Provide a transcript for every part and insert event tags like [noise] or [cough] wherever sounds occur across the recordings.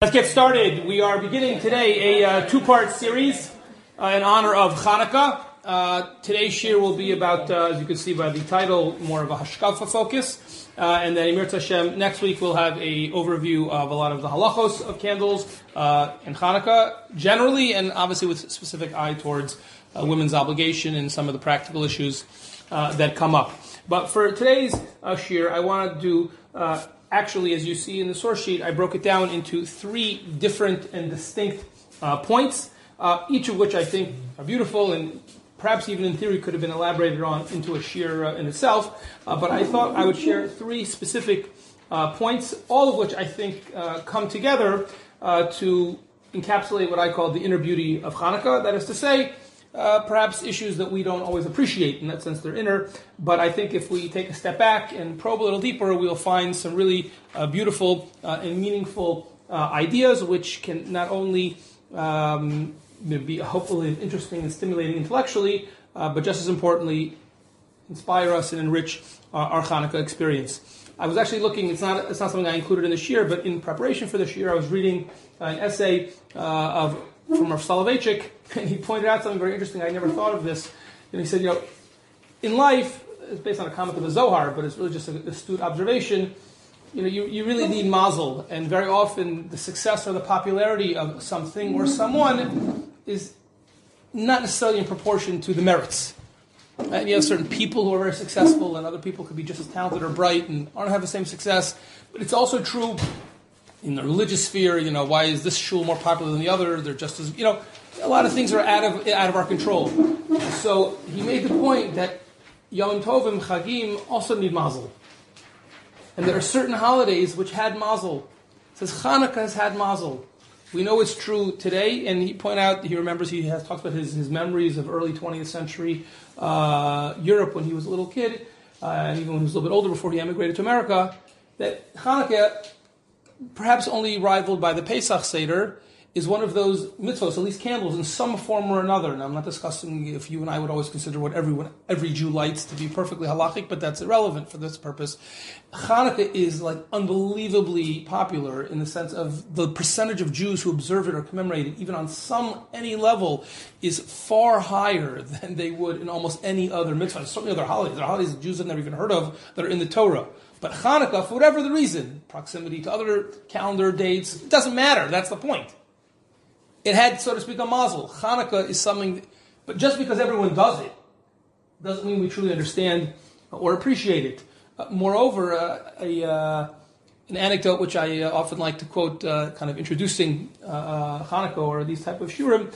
Let's get started. We are beginning today a uh, two-part series uh, in honor of Hanukkah. Uh, today's shiur will be about, uh, as you can see by the title, more of a hashkafa focus. Uh, and then Emir Hashem, next week we'll have a overview of a lot of the halachos of candles uh, in Hanukkah generally, and obviously with specific eye towards women's obligation and some of the practical issues that come up. But for today's shiur, I want to do actually, as you see in the source sheet, I broke it down into three different and distinct uh, points, uh, each of which I think are beautiful and perhaps even in theory could have been elaborated on into a shiur uh, in itself. Uh, but I thought I would share three specific uh, points, all of which I think uh, come together to encapsulate what I call the inner beauty of Hanukkah. That is to say, uh, perhaps issues that we don't always appreciate. In that sense, they're inner. But I think if we take a step back and probe a little deeper, we'll find some really uh, beautiful uh, and meaningful uh, ideas, which can not only um, be hopefully interesting and stimulating intellectually, uh, but just as importantly, inspire us and enrich our Hanukkah experience. I was actually looking. It's not. It's not something I included in this year, but in preparation for this year, I was reading an essay of from Rav Soloveitchik, and he pointed out something very interesting. I never thought of this. And he said, you know, in life, it's based on a comment of the Zohar, but it's really just an astute observation. You know, you, you really need mazel, and very often the success or the popularity of something or someone is not necessarily in proportion to the merits. And you have certain people who are very successful, and other people could be just as talented or bright and aren't have the same success. But it's also true in the religious sphere, you know, why is this shul more popular than the other? They're just as, you know, a lot of things are out of, out of our control. So he made the point that Yom Tovim, Chagim also need mazel. And there are certain holidays which had mazel. says Hanukkah has had mazel. We know it's true today, and he point out, he remembers, he has talked about his, his memories of early 20th century uh, Europe when he was a little kid, uh, and even when he was a little bit older before he emigrated to America, that Hanukkah perhaps only rivaled by the Pesach Seder, is one of those mitzvahs, at least candles, in some form or another. And I'm not discussing if you and I would always consider what everyone, every Jew lights to be perfectly halachic, but that's irrelevant for this purpose. Hanukkah is like unbelievably popular in the sense of the percentage of Jews who observe it or commemorate it, even on some any level, is far higher [laughs] than they would in almost any other mitzvah. Certainly other holidays. There are holidays that Jews have never even heard of that are in the Torah. But Hanukkah, for whatever the reason, proximity to other calendar dates, it doesn't matter. That's the point. It had, so to speak, a mazel. Hanukkah is something, but just because everyone does it, doesn't mean we truly understand or appreciate it. Uh, moreover, uh, a, uh, an anecdote which I uh, often like to quote, uh, kind of introducing uh, Hanukkah or these type of shiurim,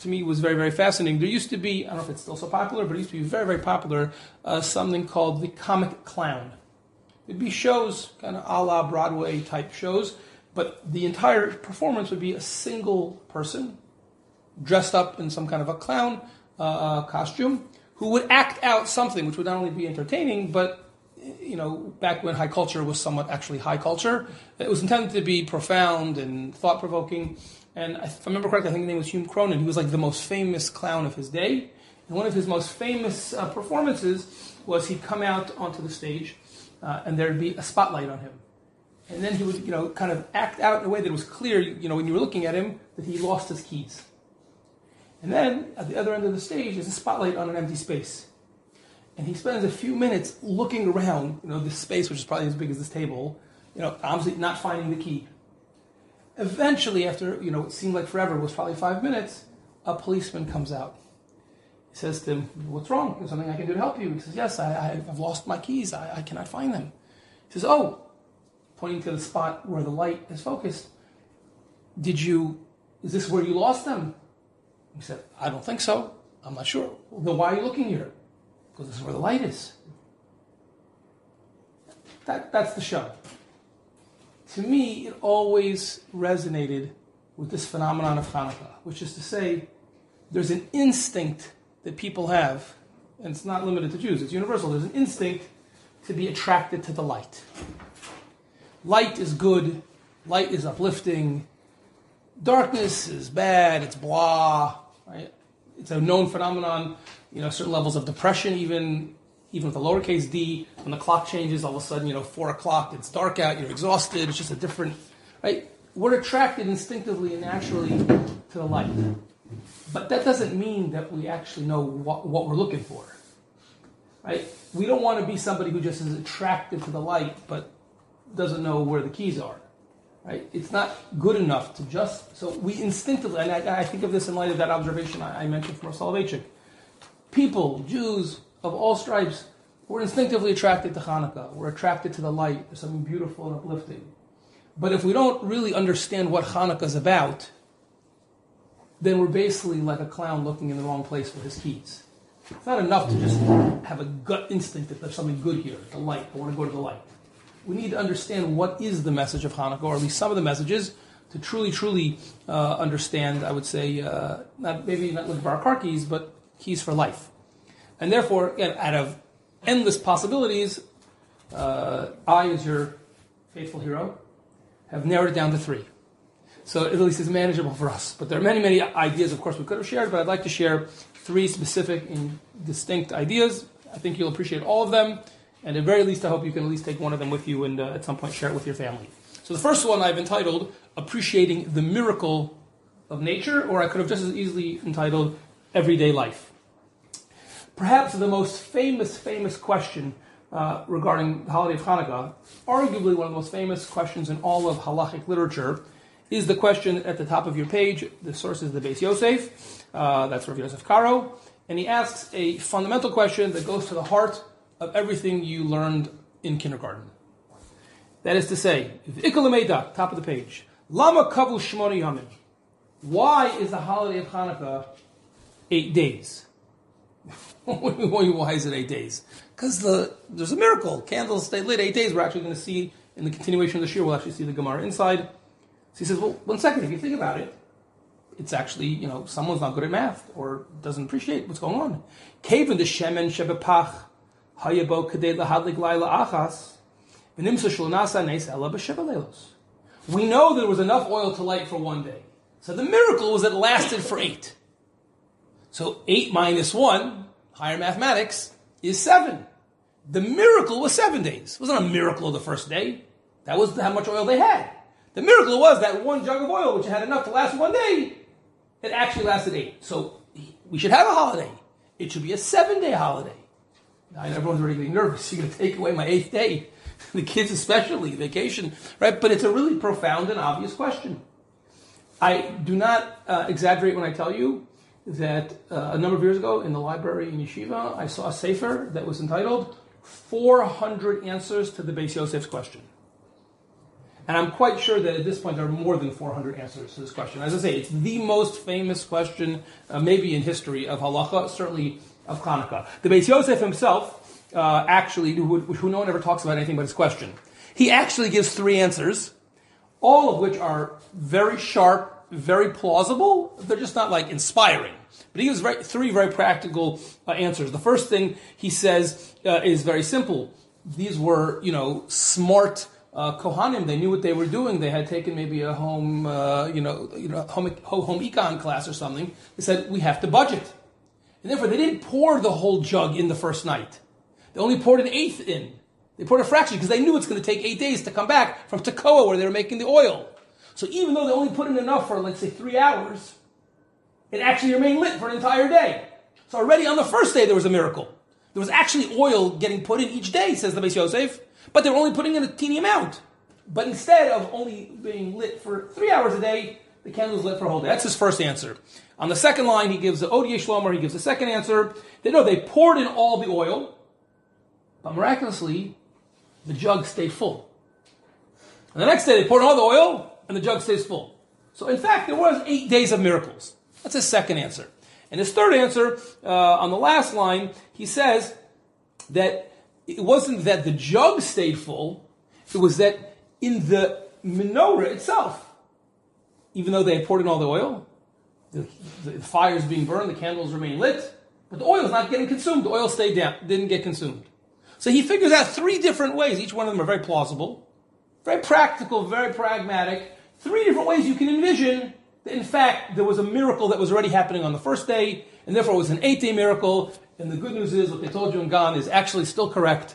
to me was very, very fascinating. There used to be, I don't know if it's still so popular, but it used to be very, very popular, something called the comic clown. It'd be shows, kind of a la Broadway type shows, but the entire performance would be a single person dressed up in some kind of a clown uh, uh, costume who would act out something which would not only be entertaining, but you know, back when high culture was somewhat actually high culture, it was intended to be profound and thought provoking. And if I remember correctly, I think the name was Hume Cronyn. He was like the most famous clown of his day. And one of his most famous uh, performances was he'd come out onto the stage uh, and there'd be a spotlight on him. And then he would, you know, kind of act out in a way that was clear, you know, when you were looking at him, that he lost his keys. And then at the other end of the stage is a spotlight on an empty space. And he spends a few minutes looking around, you know, this space, which is probably as big as this table, you know, obviously not finding the key. Eventually, after, you know, it seemed like forever, was probably five minutes, a policeman comes out. He says to him, What's wrong? Is something I can do to help you? He says, Yes, I, have lost my keys. I, I cannot find them. He says, Oh, pointing to the spot where the light is focused. Did you, is this where you lost them? He said, I don't think so. I'm not sure. Well, then why are you looking here? Because this is where the light is. That, that's the show. To me, it always resonated with this phenomenon of Hanukkah, which is to say, there's an instinct that people have, and it's not limited to Jews, it's universal. There's an instinct to be attracted to the light. Light is good, light is uplifting, darkness is bad, it's blah, right? It's a known phenomenon, you know, certain levels of depression, even even with a lowercase d, when the clock changes, all of a sudden, you know, four o'clock, it's dark out, you're exhausted, it's just a different, right? we're attracted instinctively and naturally to the light. But that doesn't mean that we actually know what, what we're looking for. Right? We don't want to be somebody who just is attracted to the light but doesn't know where the keys are. Right? It's not good enough to just so we instinctively and I, I think of this in light of that observation I, I mentioned from Soloveitchik. People, Jews of all stripes, we're instinctively attracted to Hanukkah. We're attracted to the light. There's something beautiful and uplifting. But if we don't really understand what Hanukkah is about, then we're basically like a clown looking in the wrong place for his keys. It's not enough to just have a gut instinct that there's something good here, the light. I want to go to the light. We need to understand what is the message of Hanukkah, or at least some of the messages, to truly, truly uh, understand. I would say, uh, not maybe not looking for our car keys, but keys for life. And therefore, again, out of endless possibilities, uh, I, as your faithful hero, have narrowed it down to three. So at least it's manageable for us. But there are many, many ideas, of course, we could have shared, but I'd like to share three specific and distinct ideas. I think you'll appreciate all of them. And at very least, I hope you can at least take one of them with you and uh, at some point share it with your family. So the first one I've entitled Appreciating the Miracle of Nature, or I could have just as easily entitled Everyday Life. Perhaps the most famous, famous question uh, regarding the holiday of Hanukkah, arguably one of the most famous questions in all of halachic literature, is the question at the top of your page. The source is the Beis Yosef. Uh, that's Rav Yosef Karo. And he asks a fundamental question that goes to the heart of everything you learned in kindergarten. That is to say, Ikalameda, top of the page. Lama kavu shmoni yamin. Why is the holiday of Hanukkah eight days? [laughs] Why is it eight days? Because the, there's a miracle. Candles stay lit eight days. We're actually going to see in the continuation of the year, we'll actually see the Gemara inside. So he says, well, one second, if you think about it, it's actually, you know, someone's not good at math or doesn't appreciate what's going on. Kaven the shemen shebepach hayabo achas. We know there was enough oil to light for one day. So the miracle was that it lasted for eight. So eight minus one, higher mathematics, is seven. The miracle was seven days. It wasn't a miracle of the first day. That was how much oil they had. The miracle was that one jug of oil, which had enough to last one day, it actually lasted eight. So we should have a holiday. It should be a seven day holiday. Now, everyone's already getting nervous. [laughs] You're going to take away my eighth day. [laughs] the kids, especially, vacation, right? But it's a really profound and obvious question. I do not uh, exaggerate when I tell you that uh, a number of years ago in the library in Yeshiva, I saw a sefer that was entitled 400 Answers to the Beis Yosef's Question. And I'm quite sure that at this point there are more than 400 answers to this question. As I say, it's the most famous question, uh, maybe in history, of halacha, certainly of Hanukkah. The Beis Yosef himself, uh, actually, who, who no one ever talks about anything but his question, he actually gives three answers, all of which are very sharp, very plausible. They're just not like inspiring. But he gives very, three very practical uh, answers. The first thing he says uh, is very simple. These were, you know, smart uh, Kohanim. They knew what they were doing. They had taken maybe a home, uh, you know, you know, home, home econ class or something. They said we have to budget, and therefore they didn't pour the whole jug in the first night. They only poured an eighth in. They poured a fraction because they knew it's going to take eight days to come back from Tekoa where they were making the oil. So even though they only put in enough for, let's say, three hours, it actually remained lit for an entire day. So already on the first day there was a miracle. There was actually oil getting put in each day, says the Beis Yosef, but they were only putting in a teeny amount. But instead of only being lit for three hours a day, the candle was lit for a whole day. That's his first answer. On the second line, he gives the Odie Shlomer, he gives the second answer. They know they poured in all the oil, but miraculously, the jug stayed full. And the next day, they poured in all the oil, and the jug stays full. So in fact, there was eight days of miracles. That's his second answer. And his third answer, uh, on the last line, he says that it wasn't that the jug stayed full, it was that in the menorah itself, even though they had poured in all the oil, the, the fire is being burned, the candles remain lit, but the oil is not getting consumed. The oil stayed down, didn't get consumed. So he figures out three different ways. Each one of them are very plausible, very practical, very pragmatic. Three different ways you can envision that, in fact, there was a miracle that was already happening on the first day, and therefore it was an eight day miracle. And the good news is, what they told you in Gan is actually still correct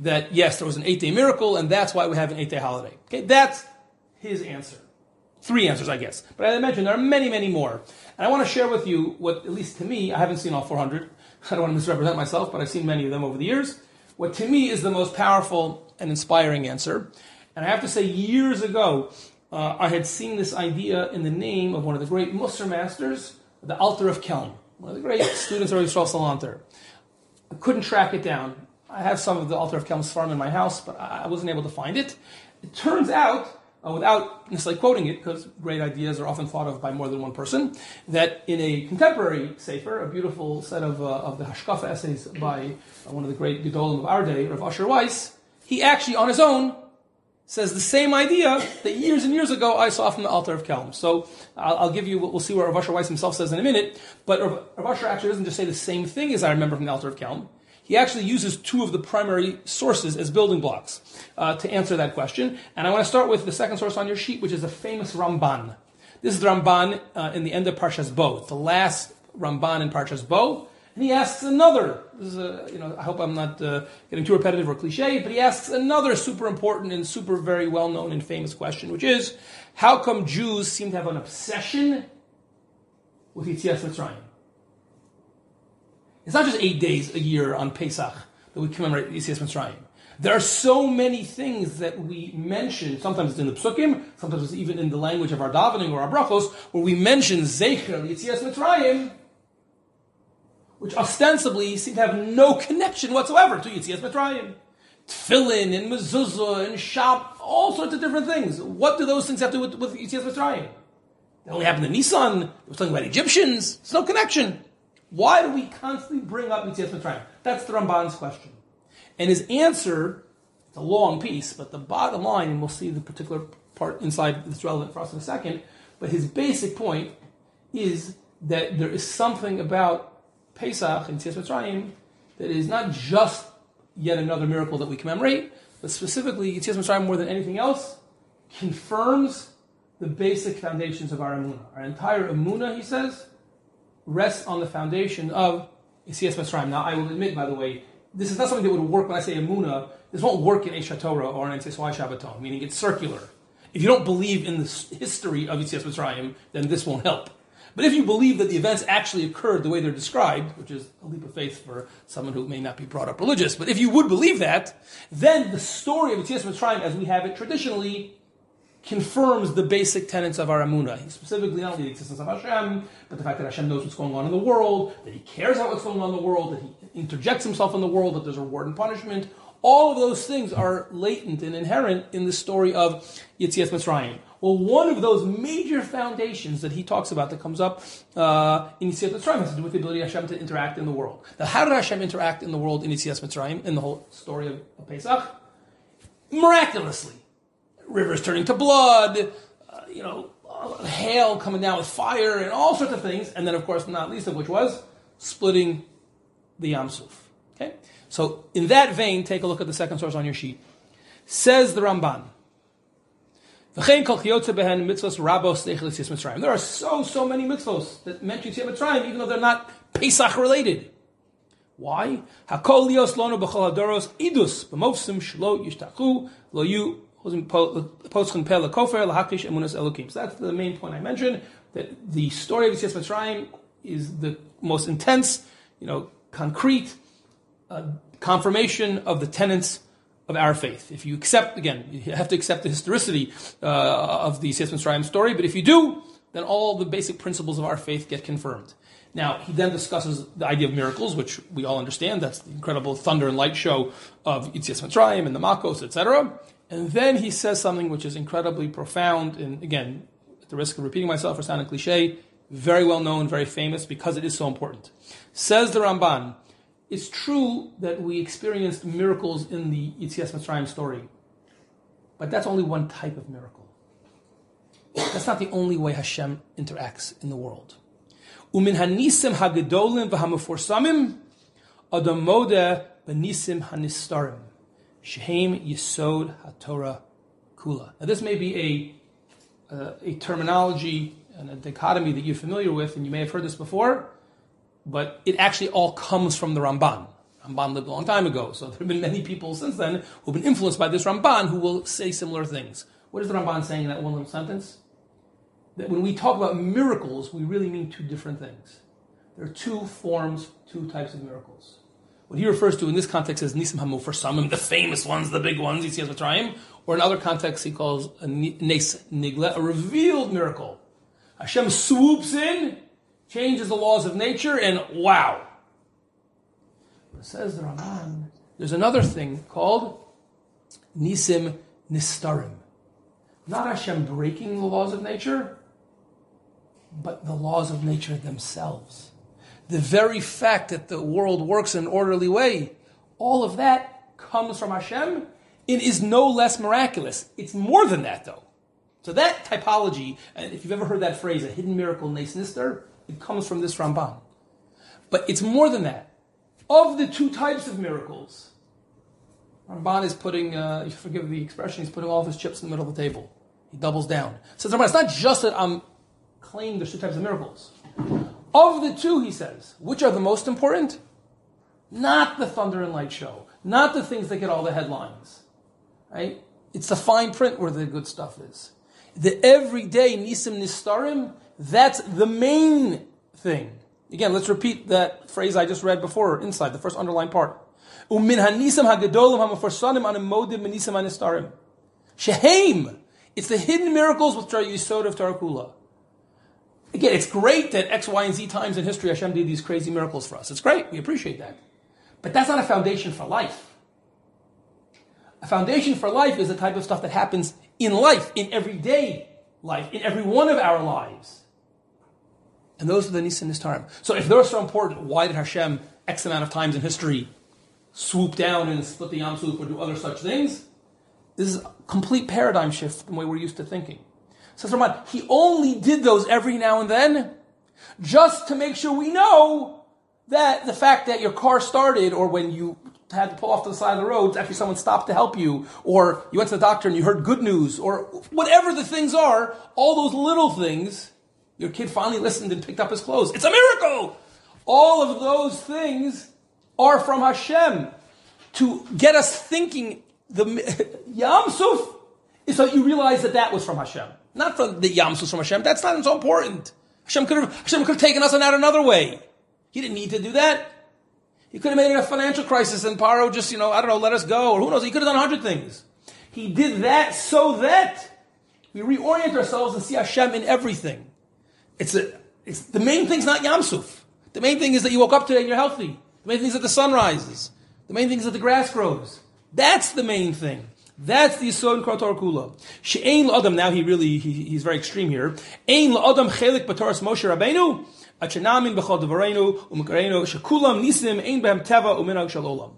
that yes, there was an eight day miracle, and that's why we have an eight day holiday. Okay, that's his answer. three answers, I guess. But I imagine there are many, many more. And I want to share with you what, at least to me, I haven't seen all 400. I don't want to misrepresent myself, but I've seen many of them over the years. What to me is the most powerful and inspiring answer. And I have to say, years ago, uh, I had seen this idea in the name of one of the great Musar masters, the Alter of Kelm, one of the great students of Yisrael Salanter. I couldn't track it down. I have some of the Alter of Kelm's farm in my house, but I wasn't able to find it. It turns out uh, without necessarily quoting it, because great ideas are often thought of by more than one person, that in a contemporary Sefer, a beautiful set of, uh, of the Hashkafa essays by uh, one of the great Gedolim of our day, Rav Asher Weiss, he actually on his own says the same idea that years and years ago I saw from the Alter of Kelm. So I'll, I'll give you, we'll see what Rav Asher Weiss himself says in a minute, but Rav, Asher actually doesn't just say the same thing as I remember from the Alter of Kelm he actually uses two of the primary sources as building blocks uh, to answer that question. And I want to start with the second source on your sheet, which is a famous Ramban. This is the Ramban uh, in the end of Parshas Bo. It's the last Ramban in Parshas Bo. And he asks another, this is a, you know, I hope I'm not uh, getting too repetitive or cliche, but he asks another super important and super very well known and famous question, which is, how come Jews seem to have an obsession with Yitzias Mitzrayim? It's not just eight days a year on Pesach that we commemorate Yitzias Mitzrayim. There are so many things that we mention. Sometimes it's in the psukim, sometimes it's even in the language of our davening or our brachos, where we mention Zecher Yitzias Mitzrayim, which ostensibly seem to have no connection whatsoever to Yitzias Mitzrayim. Tefillin and mezuzah and shop, all sorts of different things. What do those things have to do with, with Yitzias Mitzrayim? They only happened in Nissan. It was talking about Egyptians. There's no connection. Why do we constantly bring up Yitzias Mitzrayim? That's the Ramban's question. And his answer, it's a long piece, but the bottom line, and we'll see the particular part inside that's relevant for us in a second, but his basic point is that there is something about Pesach and Yitzias Mitzrayim that is not just yet another miracle that we commemorate, but specifically Yitzias Mitzrayim more than anything else confirms the basic foundations of our Emunah. Our entire Emunah, he says, rests on the foundation of Yitzias Mitzrayim. Now, I will admit, by the way, this is not something that would work when I say Amuna. This won't work in Eish Torah or in Tzeswai Shabbaton, meaning it's circular. If you don't believe in the history of Yitzias Mitzrayim, then this won't help. But if you believe that the events actually occurred the way they're described, which is a leap of faith for someone who may not be brought up religious, but if you would believe that, then the story of Yitzias Mitzrayim, as we have it traditionally, confirms the basic tenets of our Amunah. Specifically, not only the existence of Hashem, but the fact that Hashem knows what's going on in the world, that He cares about what's going on in the world, that He interjects Himself in the world, that there's reward and punishment. All of those things are latent and inherent in the story of Yitzias Mitzrayim. Well, one of those major foundations that he talks about that comes up uh, in Yitzias Mitzrayim has to do with the ability of Hashem to interact in the world. Now, how did Hashem interact in the world in Yitzias Mitzrayim, in the whole story of, of Pesach? Miraculously rivers turning to blood, uh, you know, hail coming down with fire and all sorts of things. And then, of course, not least of which was splitting the Yam Suf. Okay? So, in that vein, take a look at the second source on your sheet. Says the Ramban. There are so, so many mitzvos that mention Yitzias Mitzrayim, even though they're not Pesach related. Why? Idus shlo lo yu so that's the main point I mentioned, that the story of Yitzias Mitzrayim is the most intense, you know, concrete uh, confirmation of the tenets of our faith. If you accept, again, you have to accept the historicity uh, of the Yitzias Mitzrayim story, but if you do, then all the basic principles of our faith get confirmed. Now, he then discusses the idea of miracles, which we all understand. That's the incredible thunder and light show of Yitzias Mitzrayim and the Makos, etc. And then he says something which is incredibly profound, and again, at the risk of repeating myself or sounding cliche, very well known, very famous, because it is so important. Says the Ramban, it's true that we experienced miracles in the Yitzias Mitzrayim story, but that's only one type of miracle. That's not the only way Hashem interacts in the world. Umin hanisim hagedolim v'hamufursamim adamoda benisim hanistarim. Shehem Yisod HaTorah Kula. Now, this may be a, uh, a terminology and a dichotomy that you're familiar with, and you may have heard this before, but it actually all comes from the Ramban. Ramban lived a long time ago, so [laughs] there have been many people since then who've been influenced by this Ramban who will say similar things. What is the Ramban saying in that one little sentence? that when we talk about miracles, we really mean two different things. There are two forms, two types of miracles. What he refers to in this context is Nisim Hamu for some, the famous ones, the big ones, he says Mitzrayim, or in other contexts he calls a Nes Nigla, a revealed miracle. Hashem swoops in, changes the laws of nature, and wow. Says the Ramban, there's another thing called Nisim Nistarim. Not Hashem breaking the laws of nature, but the laws of nature themselves. The very fact that the world works in an orderly way, all of that comes from Hashem It is no less miraculous. It's more than that, though. So that typology, if you've ever heard that phrase, a hidden miracle, Nes Nister, it comes from this Ramban. But it's more than that. Of the two types of miracles, Ramban is putting, uh, you forgive the expression, he's putting all of his chips in the middle of the table. He doubles down. Says Ramban, it's not just that I'm claiming there's two types of miracles. Of the two, he says, which are the most important? Not the thunder and light show, not the things that get all the headlines. Right? It's the fine print where the good stuff is. The everyday nisim nistarim, that's the main thing. Again, let's repeat that phrase I just read before inside, the first underlined part. Umin hanisam hagadolim hamafarsanim animodim menisim anistarim. Shehem. It's the hidden miracles with yisod of Tarakula. Again, it's great that X, Y, and Z times in history Hashem did these crazy miracles for us. It's great. We appreciate that. But that's not a foundation for life. A foundation for life is the type of stuff that happens in life, in everyday life, in every one of our lives. And those are the Nisim Nistarim. So if they're so important, why did Hashem, X amount of times in history, swoop down and split the Yam Suf or do other such things? This is a complete paradigm shift from the way we're used to thinking. Says Ramban, he only did those every now and then just to make sure we know that the fact that your car started or when you had to pull off to the side of the road, actually someone stopped to help you, or you went to the doctor and you heard good news, or whatever the things are, all those little things your kid finally listened and picked up his clothes. It's a miracle! All of those things are from Hashem to get us thinking the [laughs] Yam Suf is so you realize that that was from Hashem. Not from the Yam Suf from Hashem. That's not so important. Hashem could have, Hashem could have taken us on that another way. He didn't need to do that. He could have made it a financial crisis and Paro just, you know, I don't know, let us go, or who knows, he could have done a hundred things. He did that so that we reorient ourselves and see Hashem in everything. It's a, it's, the main thing's not Yamsuf. The main thing is that you woke up today and you're healthy. The main thing is that the sun rises. The main thing is that the grass grows. That's the main thing. That's the Yisod Krator Kula. She'ain la'adam, now he really, he, he's very extreme here. Ein la'adam chelik b'toras Moshe Rabbeinu, achanamin b'chol devareinu, u'mekareinu, shekulam nisim, ein behem teva, u'minag shalolam.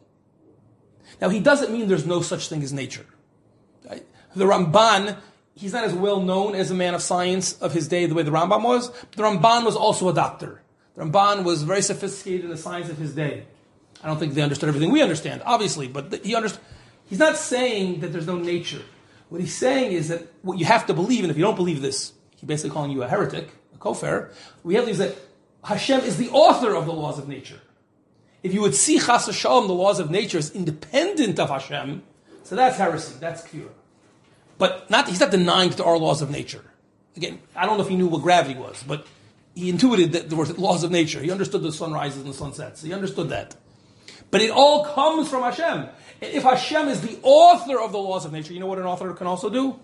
Now he doesn't mean there's no such thing as nature. Right? The Ramban he's not as well known as a man of science of his day the way the Rambam was. The Ramban was also a doctor. The Ramban was very sophisticated in the science of his day. I don't think they understood everything we understand, obviously, but he understood. He's not saying that there's no nature. What he's saying is that what you have to believe, and if you don't believe this, he's basically calling you a heretic, a kofar. We have believe that Hashem is the author of the laws of nature. If you would see Chas Shalom, the laws of nature, as independent of Hashem, so that's heresy, that's pure. But not, he's not denying there are laws of nature. Again, I don't know if he knew what gravity was, but he intuited that there were laws of nature. He understood the sun rises and the sun sets. He understood that. But it all comes from Hashem. If Hashem is the author of the laws of nature, you know what an author can also do?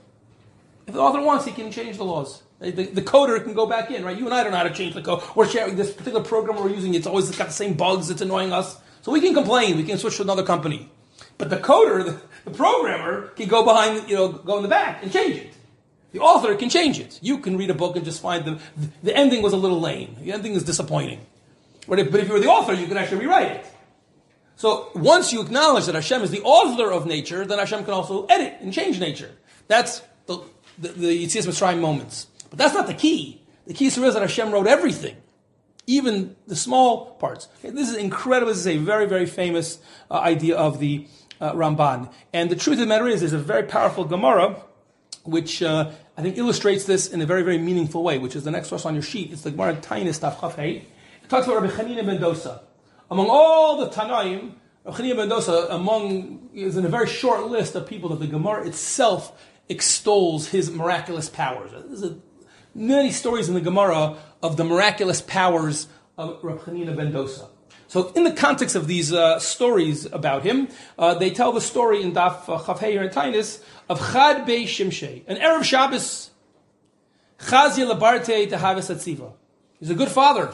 If the author wants, he can change the laws. The, the, coder can go back in, right? You and I don't know how to change the code. We're sharing this particular program we're using. It's always got the same bugs. It's annoying us. So we can complain. We can switch to another company. But the coder, the, the programmer, can go behind, you know, go in the back and change it. The author can change it. You can read a book and just find the, the ending was a little lame. The ending is disappointing. But if, but if you were the author, you can actually rewrite it. So once you acknowledge that Hashem is the author of nature, then Hashem can also edit and change nature. That's the, the, the Yitzias Mitzrayim moments. But that's not the key. The key is that Hashem wrote everything. Even the small parts. This is incredible. This is a very, very famous uh, idea of the uh, Ramban. And the truth of the matter is, there's a very powerful Gemara, which uh, I think illustrates this in a very, very meaningful way, which is the next source on your sheet. It's the Gemara Tainis Taf Chafei. It talks about Rabbi Chanina ben Dosa. Among all the Tanaim, Rabbi Chanina ben Dosa among, is in a very short list of people that the Gemara itself extols his miraculous powers. This is a many stories in the Gemara of the miraculous powers of Rav Chanina ben Dosa. So, in the context of these uh, stories about him, uh, they tell the story in Daf uh, Chavheir and Tainis of Chad Bey Shimshei, an Erev Shabbos, Chazia Labarte Tahavis Atziva. He's a good father.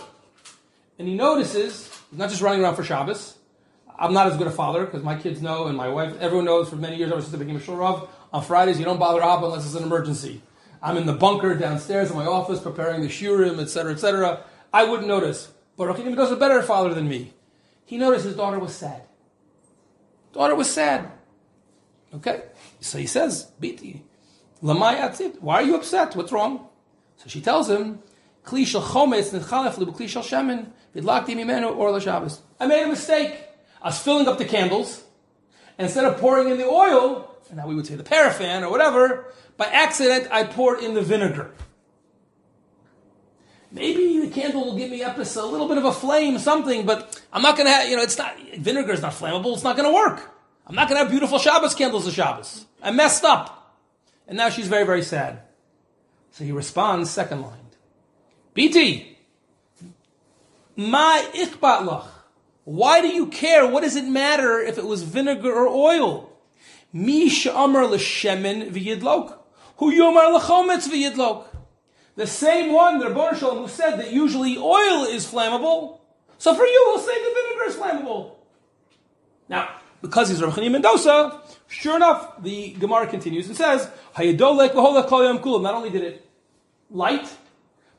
And he notices, he's not just running around for Shabbos. I'm not as good a father because my kids know and my wife, everyone knows for many years ever since I became a Shurav, on Fridays you don't bother Abba unless it's an emergency. I'm in the bunker downstairs in my office preparing the shiurim, etc., etc. I wouldn't notice. But Rachinim was a better father than me. He noticed his daughter was sad. Daughter was sad. Okay? So he says, Biti, why are you upset? What's wrong? So she tells him, Kli shel chometz nitchalef libukli shel shemen vidlakti or. I made a mistake. I was filling up the candles, and instead of pouring in the oil, and now we would say the paraffin or whatever, by accident I poured in the vinegar. Maybe the candle will give me up a little bit of a flame, something, but I'm not going to have, you know, it's not, vinegar is not flammable, it's not going to work. I'm not going to have beautiful Shabbos candles of Shabbos. I messed up. And now she's very, very sad. So he responds, second line. Biti, my ichbat lach. Why do you care? What does it matter if it was vinegar or oil? Mi she'amar l'shemen v'yidlok. Hu yomar l'chometz v'yidlok. The same one, the Rebbe who said that usually oil is flammable. So for you, we'll say the vinegar is flammable. Now, because he's Rav Mendoza, sure enough, the Gemara continues and says, Not only did it light,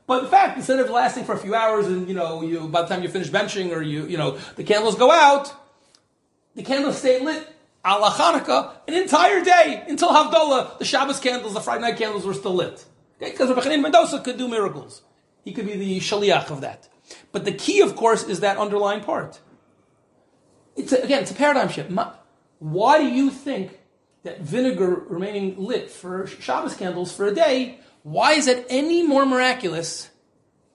but in fact, instead of lasting for a few hours and, you know, you, by the time you finish benching or you, you know, the candles go out, the candles stay lit ala Hanukkah an entire day until Havdalah, the Shabbos candles, the Friday night candles were still lit. Okay? Because Rabbi Chanina ben Dosa could do miracles. He could be the shaliach of that. But the key, of course, is that underlying part. It's a, again, it's a paradigm shift. Why do you think that vinegar remaining lit for Shabbos candles for a day, why is it any more miraculous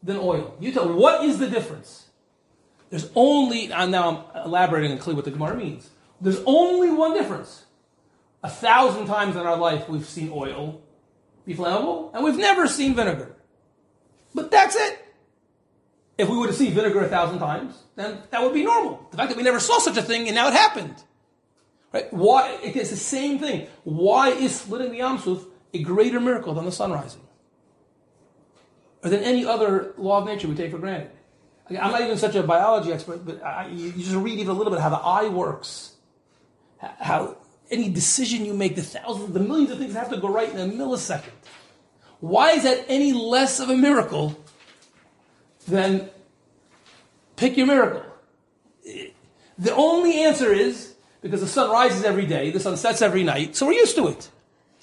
than oil? You tell, me. what is the difference? There's only, and now I'm elaborating and clear what the Gemara means. There's only one difference. A thousand times in our life we've seen oil be flammable, and we've never seen vinegar. But that's it. If we were to see vinegar a thousand times, then that would be normal. The fact that we never saw such a thing and now it happened. Right? Why? It's the same thing. Why is splitting the Yamsuf a greater miracle than the sun rising? Or than any other law of nature we take for granted? I'm not even such a biology expert, but I, you just read even a little bit how the eye works how any decision you make, the thousands, the millions of things have to go right in a millisecond. Why is that any less of a miracle than pick your miracle? The only answer is because the sun rises every day, the sun sets every night, so we're used to it.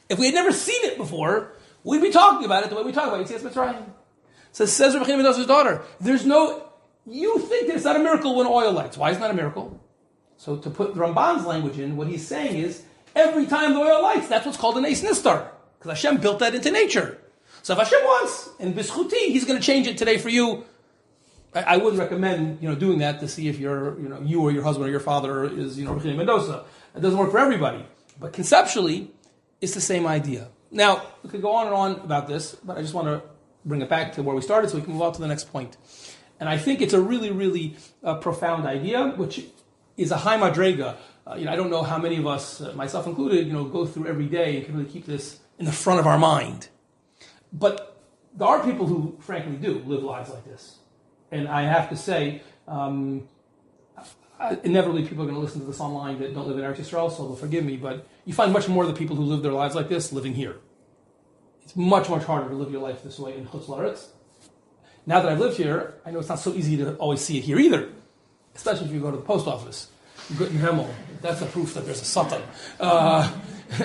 If we had never seen it before, we'd be talking about it the way we talk about it. Yes, right. So says Rabbi Mendoza's daughter, there's no, you think that it's not a miracle when oil lights. Why is it not a miracle? So to put Ramban's language in, what he's saying is, every time the oil lights, that's what's called an nes nistar. Because Hashem built that into nature. So if Hashem wants, and bischuti, he's going to change it today for you. I, I, wouldn't recommend, you know, doing that to see if your, you know, you or your husband or your father is, you know, Rechim Mendoza. It doesn't work for everybody. But conceptually, it's the same idea. Now, we could go on and on about this, but I just want to bring it back to where we started so we can move on to the next point. And I think it's a really, really uh, profound idea, which is a high madrega. Uh, you know, I don't know how many of us, uh, myself included, you know, go through every day and can really keep this in the front of our mind. But there are people who, frankly, do live lives like this. And I have to say, um, inevitably people are going to listen to this online that don't live in Eretz Yisrael, so they'll forgive me, but you find much more of the people who live their lives like this living here. It's much, much harder to live your life this way in Chutz. Now that I've lived here, I know it's not so easy to always see it here either especially if you go to the post office. Guten Himmel, that's a proof that there's a Satan. Uh, [laughs]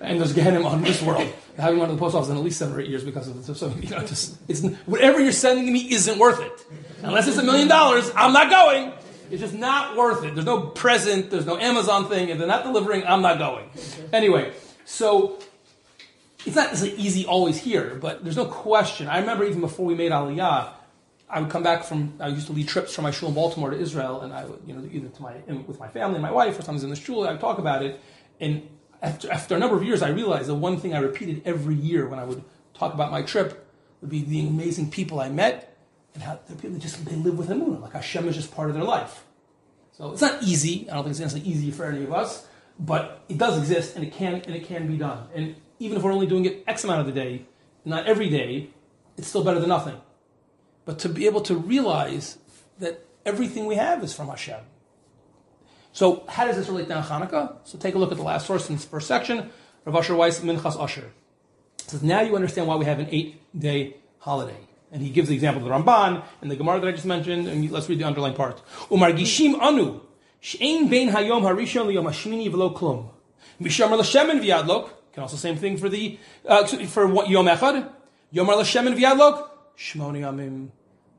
and there's Gehenim on this world. Having gone to the post office in at least seven or eight years because of it. So, you know, just, it's, whatever you're sending me isn't worth it. Unless it's a million dollars, I'm not going. It's just not worth it. There's no present, there's no Amazon thing. If they're not delivering, I'm not going. Anyway, so it's not as easy always here, but there's no question. I remember even before we made Aliyah, I would come back from, I used to lead trips from my shul in Baltimore to Israel, and I would, you know, either to my, with my family and my wife, or sometimes in the shul, I would talk about it. And after, after a number of years, I realized the one thing I repeated every year when I would talk about my trip would be the amazing people I met, and how the people just they live with Emunah, like Hashem is just part of their life. So it's not easy. I don't think it's necessarily easy for any of us, but it does exist, and it can and it can be done. And even if we're only doing it X amount of the day, not every day, it's still better than nothing. But to be able to realize that everything we have is from Hashem. So how does this relate to Hanukkah? So take a look at the last source in this first section, Rav Asher Weiss Minchas Asher. Says, now you understand why we have an eight-day holiday. And he gives the example of the Ramban and the Gemara that I just mentioned, and let's read the underlying part. Umar Gishim Anu, Shein Bein Hayom Harishon Liyom Hashmini V'lo Klum. Mishamar L'Shemen V'yadlok, can also same thing for the, uh, for what Yom Echad. Yomar L'Shemen V'yadlok, Shmoni Yamim.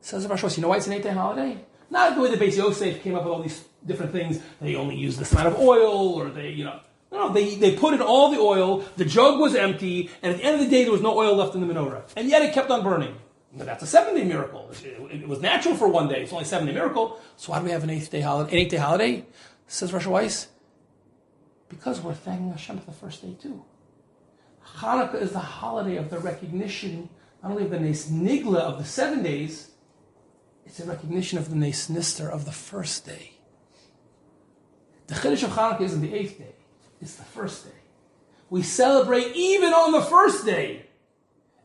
Says Rav you know why it's an eight-day holiday? Not the way the Beis Yosef came up with all these different things. They only use this amount of oil, or they, you know, no, they, they put in all the oil, the jug was empty, and at the end of the day, there was no oil left in the menorah. And yet it kept on burning. But that's a seven day miracle. It, it, was natural for one day. It's only a seven day miracle. So why do we have an eighth day holiday? An eighth day holiday? Says Rasha Weiss. Because we're thanking Hashem for the first day too. Hanukkah is the holiday of the recognition, not only of the Nes Nigla of the seven days, it's a recognition of the Nes Nister of the first day. The Chiddush of Hanukkah isn't the eighth day. It's the first day. We celebrate even on the first day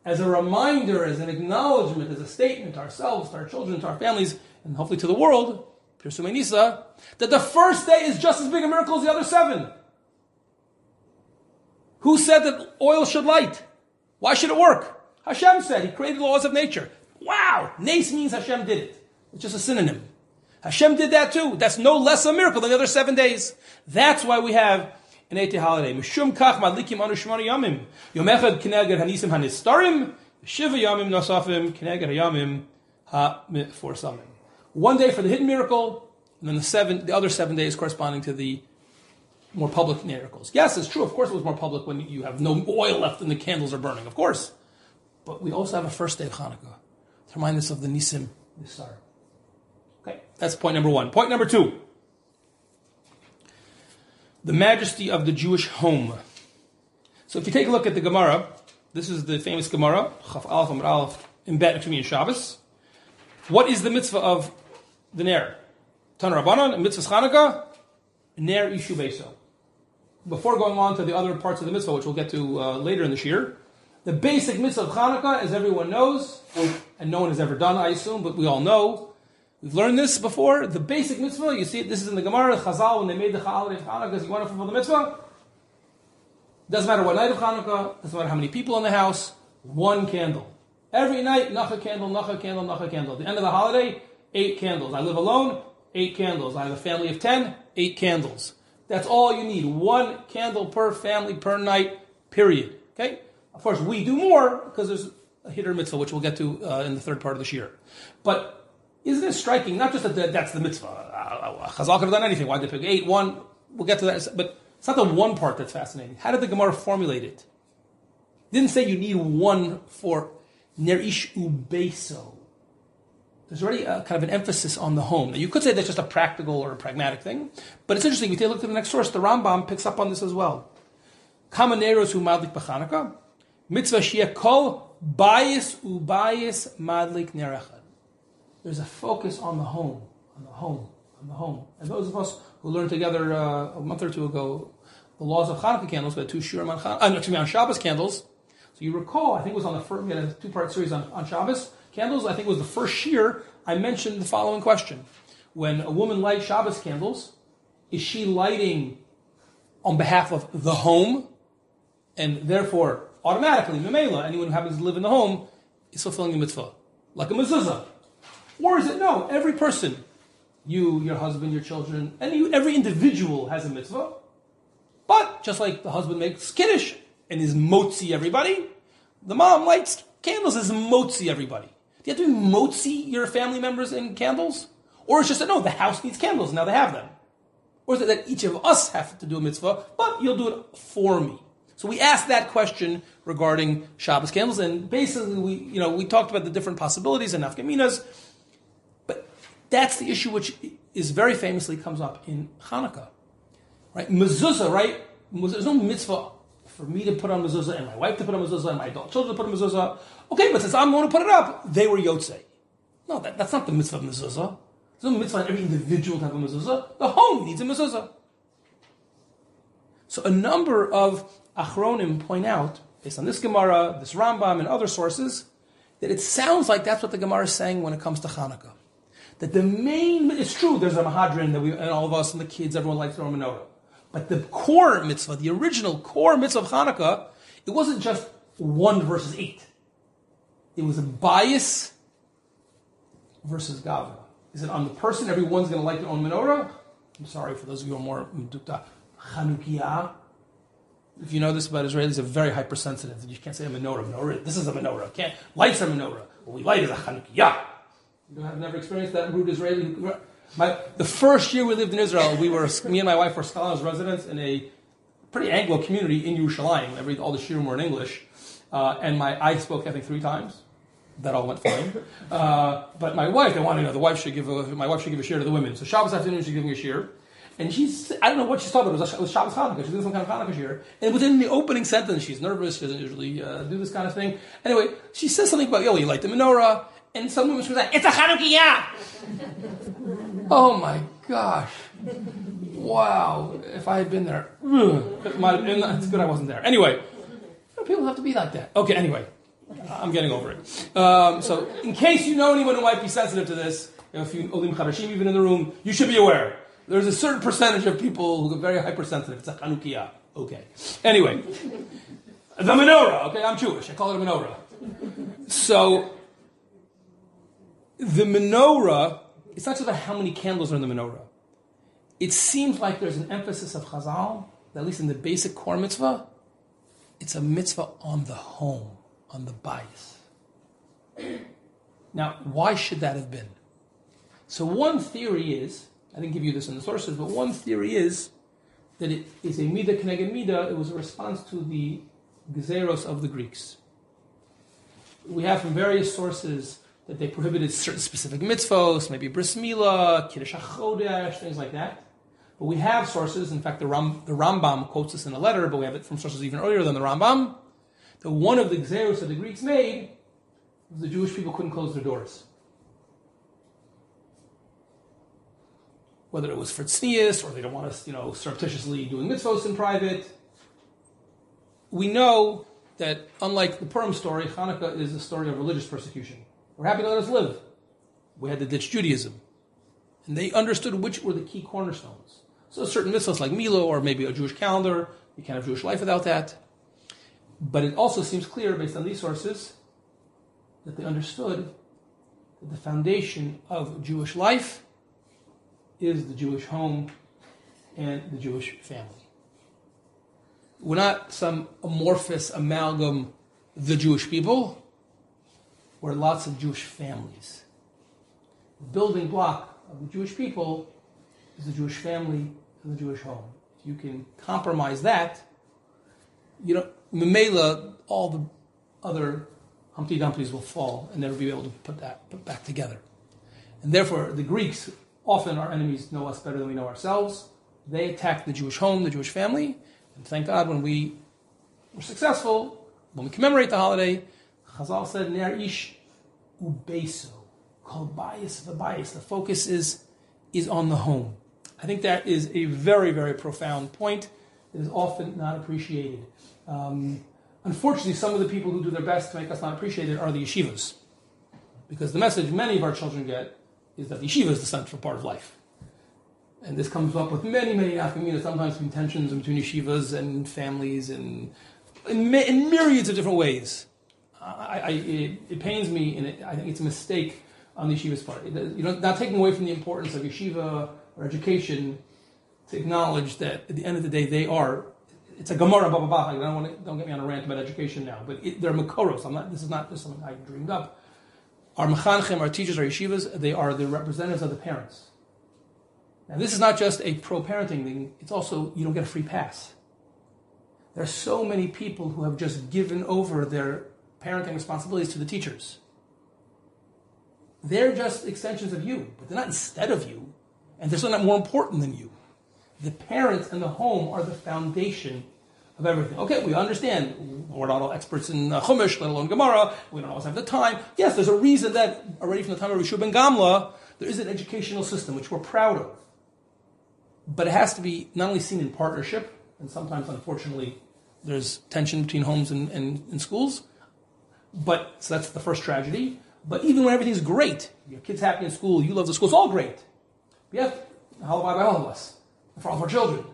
as a reminder, as an acknowledgement, as a statement to ourselves, to our children, to our families, and hopefully to the world, Pirsumei Nisa, that the first day is just as big a miracle as the other seven. Who said that oil should light? Why should it work? Hashem said He created laws of nature. Wow! Nace means Hashem did it. It's just a synonym. Hashem did that too. That's no less a miracle than the other seven days. That's why we have an eight holiday. Mishum kach madlikim anu yamim. Yom echad hanisim hanistarim. Shiva yamim nosafim kineged hayamim ha-forsamim. One day for the hidden miracle, and then the seven, the other seven days corresponding to the more public miracles. Yes, it's true. Of course, it was more public when you have no oil left and the candles are burning. Of course, but we also have a first day of Hanukkah to remind us of the Nisim Nisar. Okay, that's point number one. Point number two the majesty of the Jewish home. So if you take a look at the Gemara, this is the famous Gemara, Chaf Aleph Amr Aleph, in Bet in Shabbos. What is the mitzvah of the Ner? Tan Rabbanon, mitzvah Chanukah, Ner Ishu Beso. Before going on to the other parts of the mitzvah, which we'll get to uh, later in this year, the basic mitzvah of Chanukah, as everyone knows, and no one has ever done, I assume, but we all know, We've learned this before. The basic mitzvah, you see, this is in the Gemara, Chazal, when they made the holiday of Hanukkah, because you want to fulfill the mitzvah. Doesn't matter what night of Hanukkah, doesn't matter how many people in the house, one candle. Every night, nacha candle, nacha candle, nacha candle. At the end of the holiday, eight candles. I live alone, eight candles. I have a family of ten, eight candles. That's all you need. One candle per family per night, period. Okay? Of course, we do more because there's a hiddur mitzvah, which we'll get to uh, in the third part of this year. But isn't it striking? Not just that that's the mitzvah. Uh, uh, Chazal could have done anything. Why did they pick eight? One. We'll get to that. But it's not the one part that's fascinating. How did the Gemara formulate it? didn't say you need one for nerish ubeso. There's already a, kind of an emphasis on the home. Now, you could say that's just a practical or a pragmatic thing, but it's interesting. If you take a look at the next source, the Rambam picks up on this as well. Kamaneros hu madlik mitzvah shia kol bias ubayis madlik nerechad there's a focus on the home, on the home, on the home. And those of us who learned together uh, a month or two ago the laws of Hanukkah candles, we had two Shiurim on, uh, excuse me, on Shabbos candles. So you recall, I think it was on the first, we had a two-part series on, on Shabbos candles. I think it was the first shiur I mentioned the following question. When a woman lights Shabbos candles, is she lighting on behalf of the home? And therefore, automatically, Mamela, anyone who happens to live in the home, is fulfilling the mitzvah. Like a mezuzah. Or is it no? Every person, you, your husband, your children, and you, every individual has a mitzvah. But just like the husband makes kiddush and is motzi everybody, the mom lights candles as motzi everybody. Do you have to be motzi your family members in candles? Or it's just that no, the house needs candles, now they have them. Or is it that each of us have to do a mitzvah, but you'll do it for me? So we asked that question regarding Shabbos candles, and basically we, you know, we talked about the different possibilities and nafkaminas. But that's the issue which is very famously comes up in Hanukkah. Right? Mezuzah, right? There's no mitzvah for me to put on mezuzah and my wife to put on mezuzah and my adult children to put on mezuzah. Okay, but since I'm going to put it up, they were yotzei. No, that, that's not the mitzvah of mezuzah. There's no mitzvah on every individual to have a mezuzah. The home needs a mezuzah. So a number of achronim point out, based on this Gemara, this Rambam, and other sources, that it sounds like that's what the Gemara is saying when it comes to Hanukkah. That the main, it's true, there's a Mahadrin that we, and all of us and the kids, everyone likes the menorah. But the core mitzvah, the original core mitzvah of Hanukkah, it wasn't just one versus eight. It was a bayis versus gavra. Is it on the person? Everyone's going to like their own menorah? I'm sorry for those of you who are more mdukta. If you know this about Israelis, are very hypersensitive. You can't say a menorah. menorah. This is a menorah. Can't lights a menorah. What we light is a Hanukkah. You have never experienced that rude Israeli. My, the first year we lived in Israel, we were me and my wife were scholars residents in a pretty Anglo community in Yerushalayim. Every all the shiurim were in English, uh, and my I spoke I think three times. That all went fine. Uh, but my wife, they wanted to know the wife should give a, my wife should give a shiur to the women. So Shabbos afternoon she's giving a shiur. And she's, I don't know what she's talking about. It was, Shabbos Hanukkah. She's doing some kind of Hanukkah shiur. And within the opening sentence, she's nervous. She doesn't usually uh, do this kind of thing. Anyway, she says something about, yo, you like the menorah. And some woman was like, it's a Hanukkah! [laughs] oh my gosh. Wow. If I had been there, it it's good I wasn't there. Anyway, people have to be like that. Okay, anyway. I'm getting over it. Um, so, in case you know anyone who might be sensitive to this, if you Olim Chadashim even in the room, you should be aware. There's a certain percentage of people who are very hypersensitive. It's a Chanukiah. Okay. Anyway, the menorah. Okay, I'm Jewish. I call it a menorah. So, the menorah, it's not just about how many candles are in the menorah. It seems like there's an emphasis of Chazal, at least in the basic core mitzvah, it's a mitzvah on the home on the bayis. Now, why should that have been? So, one theory is I didn't give you this in the sources, but one theory is that it is a mida keneged mida. It was a response to the gezeros of the Greeks. We have from various sources that they prohibited certain specific mitzvos, maybe bris milah, kiddush chodesh, things like that. But we have sources. In fact, the, Ram, the Rambam quotes this in a letter, but we have it from sources even earlier than the Rambam that one of the xeros that the Greeks made was the Jewish people couldn't close their doors. Whether it was for tznius or they don't want us, you know, surreptitiously doing mitzvos in private. We know that unlike the Purim story, Hanukkah is a story of religious persecution. We're happy to let us live. We had to ditch Judaism. And they understood which were the key cornerstones. So certain mitzvahs like Milah or maybe a Jewish calendar, you can't have Jewish life without that. But it also seems clear, based on these sources, that they understood that the foundation of Jewish life is the Jewish home and the Jewish family. We're not some amorphous amalgam, the Jewish people. We're lots of Jewish families. The building block of the Jewish people is the Jewish family and the Jewish home. If you can compromise that, you know, Mimeila, all the other Humpty Dumplys will fall and never be able to put that put back together. And therefore, the Greeks, often our enemies know us better than we know ourselves. They attacked the Jewish home, the Jewish family, and thank God when we were successful, when we commemorate the holiday, Chazal said, Ner ish ubeso, called bayis the bayis. The focus is, is on the home. I think that is a very, very profound point that is often not appreciated. Um, unfortunately, some of the people who do their best to make us not appreciate it are the yeshivas. Because the message many of our children get is that yeshiva is the central part of life. And this comes up with many, many nafkaminas, sometimes between tensions between yeshivas and families and in, in myriads of different ways. I, I, it, it, pains me, and it, I think it's a mistake on the yeshiva's part. You know, not taking away from the importance of yeshiva or education to acknowledge that at the end of the day, they are it's a Gemara, blah, blah, blah. I don't, want to, don't get me on a rant about education now, but it, they're Makoros. I'm not, this is not just something I dreamed up. Our Mechanchim, our teachers, our yeshivas, they are the representatives of the parents. Now, this is not just a pro parenting thing, it's also, you don't get a free pass. There are so many people who have just given over their parenting responsibilities to the teachers. They're just extensions of you, but they're not instead of you, and they're still not more important than you. The parents and the home are the foundation of everything. Okay, we understand. We're not all experts in uh, Chumash, let alone Gemara. We don't always have the time. Yes, there's a reason that already from the time of Rishu ben Gamla, there is an educational system which we're proud of. But it has to be not only seen in partnership, and sometimes, unfortunately, there's tension between homes and, and, and schools. But so that's the first tragedy. But even when everything's great, your kid's happy in school, you love the school, it's all great. We have how by all of us, for all of our children.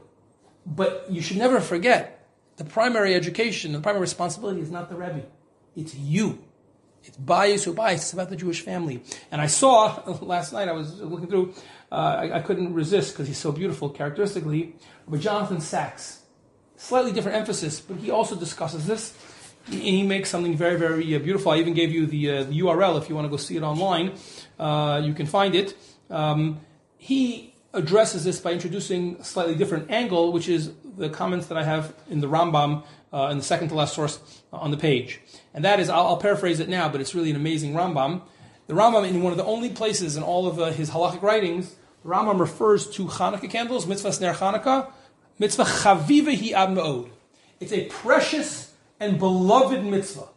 But you should never forget the primary education, the primary responsibility is not the Rebbe. It's you. It's bias who bias. It's about the Jewish family. And I saw [laughs] last night, I was looking through, uh, I, I, couldn't resist because he's so beautiful characteristically, but Jonathan Sacks. Slightly different emphasis, but he also discusses this. He makes something very, very uh, beautiful. I even gave you the, uh, the, URL if you want to go see it online. Uh, you can find it. Um, he addresses this by introducing a slightly different angle, which is the comments that I have in the Rambam uh, in the second to last source on the page. And that is, I'll, I'll, paraphrase it now, but it's really an amazing Rambam. The Rambam, in one of the only places in all of uh, his halachic writings, the Rambam refers to Hanukkah candles, mitzvas ner Hanukkah, mitzvah chaviva hi ad me'od. It's a precious and beloved mitzvah.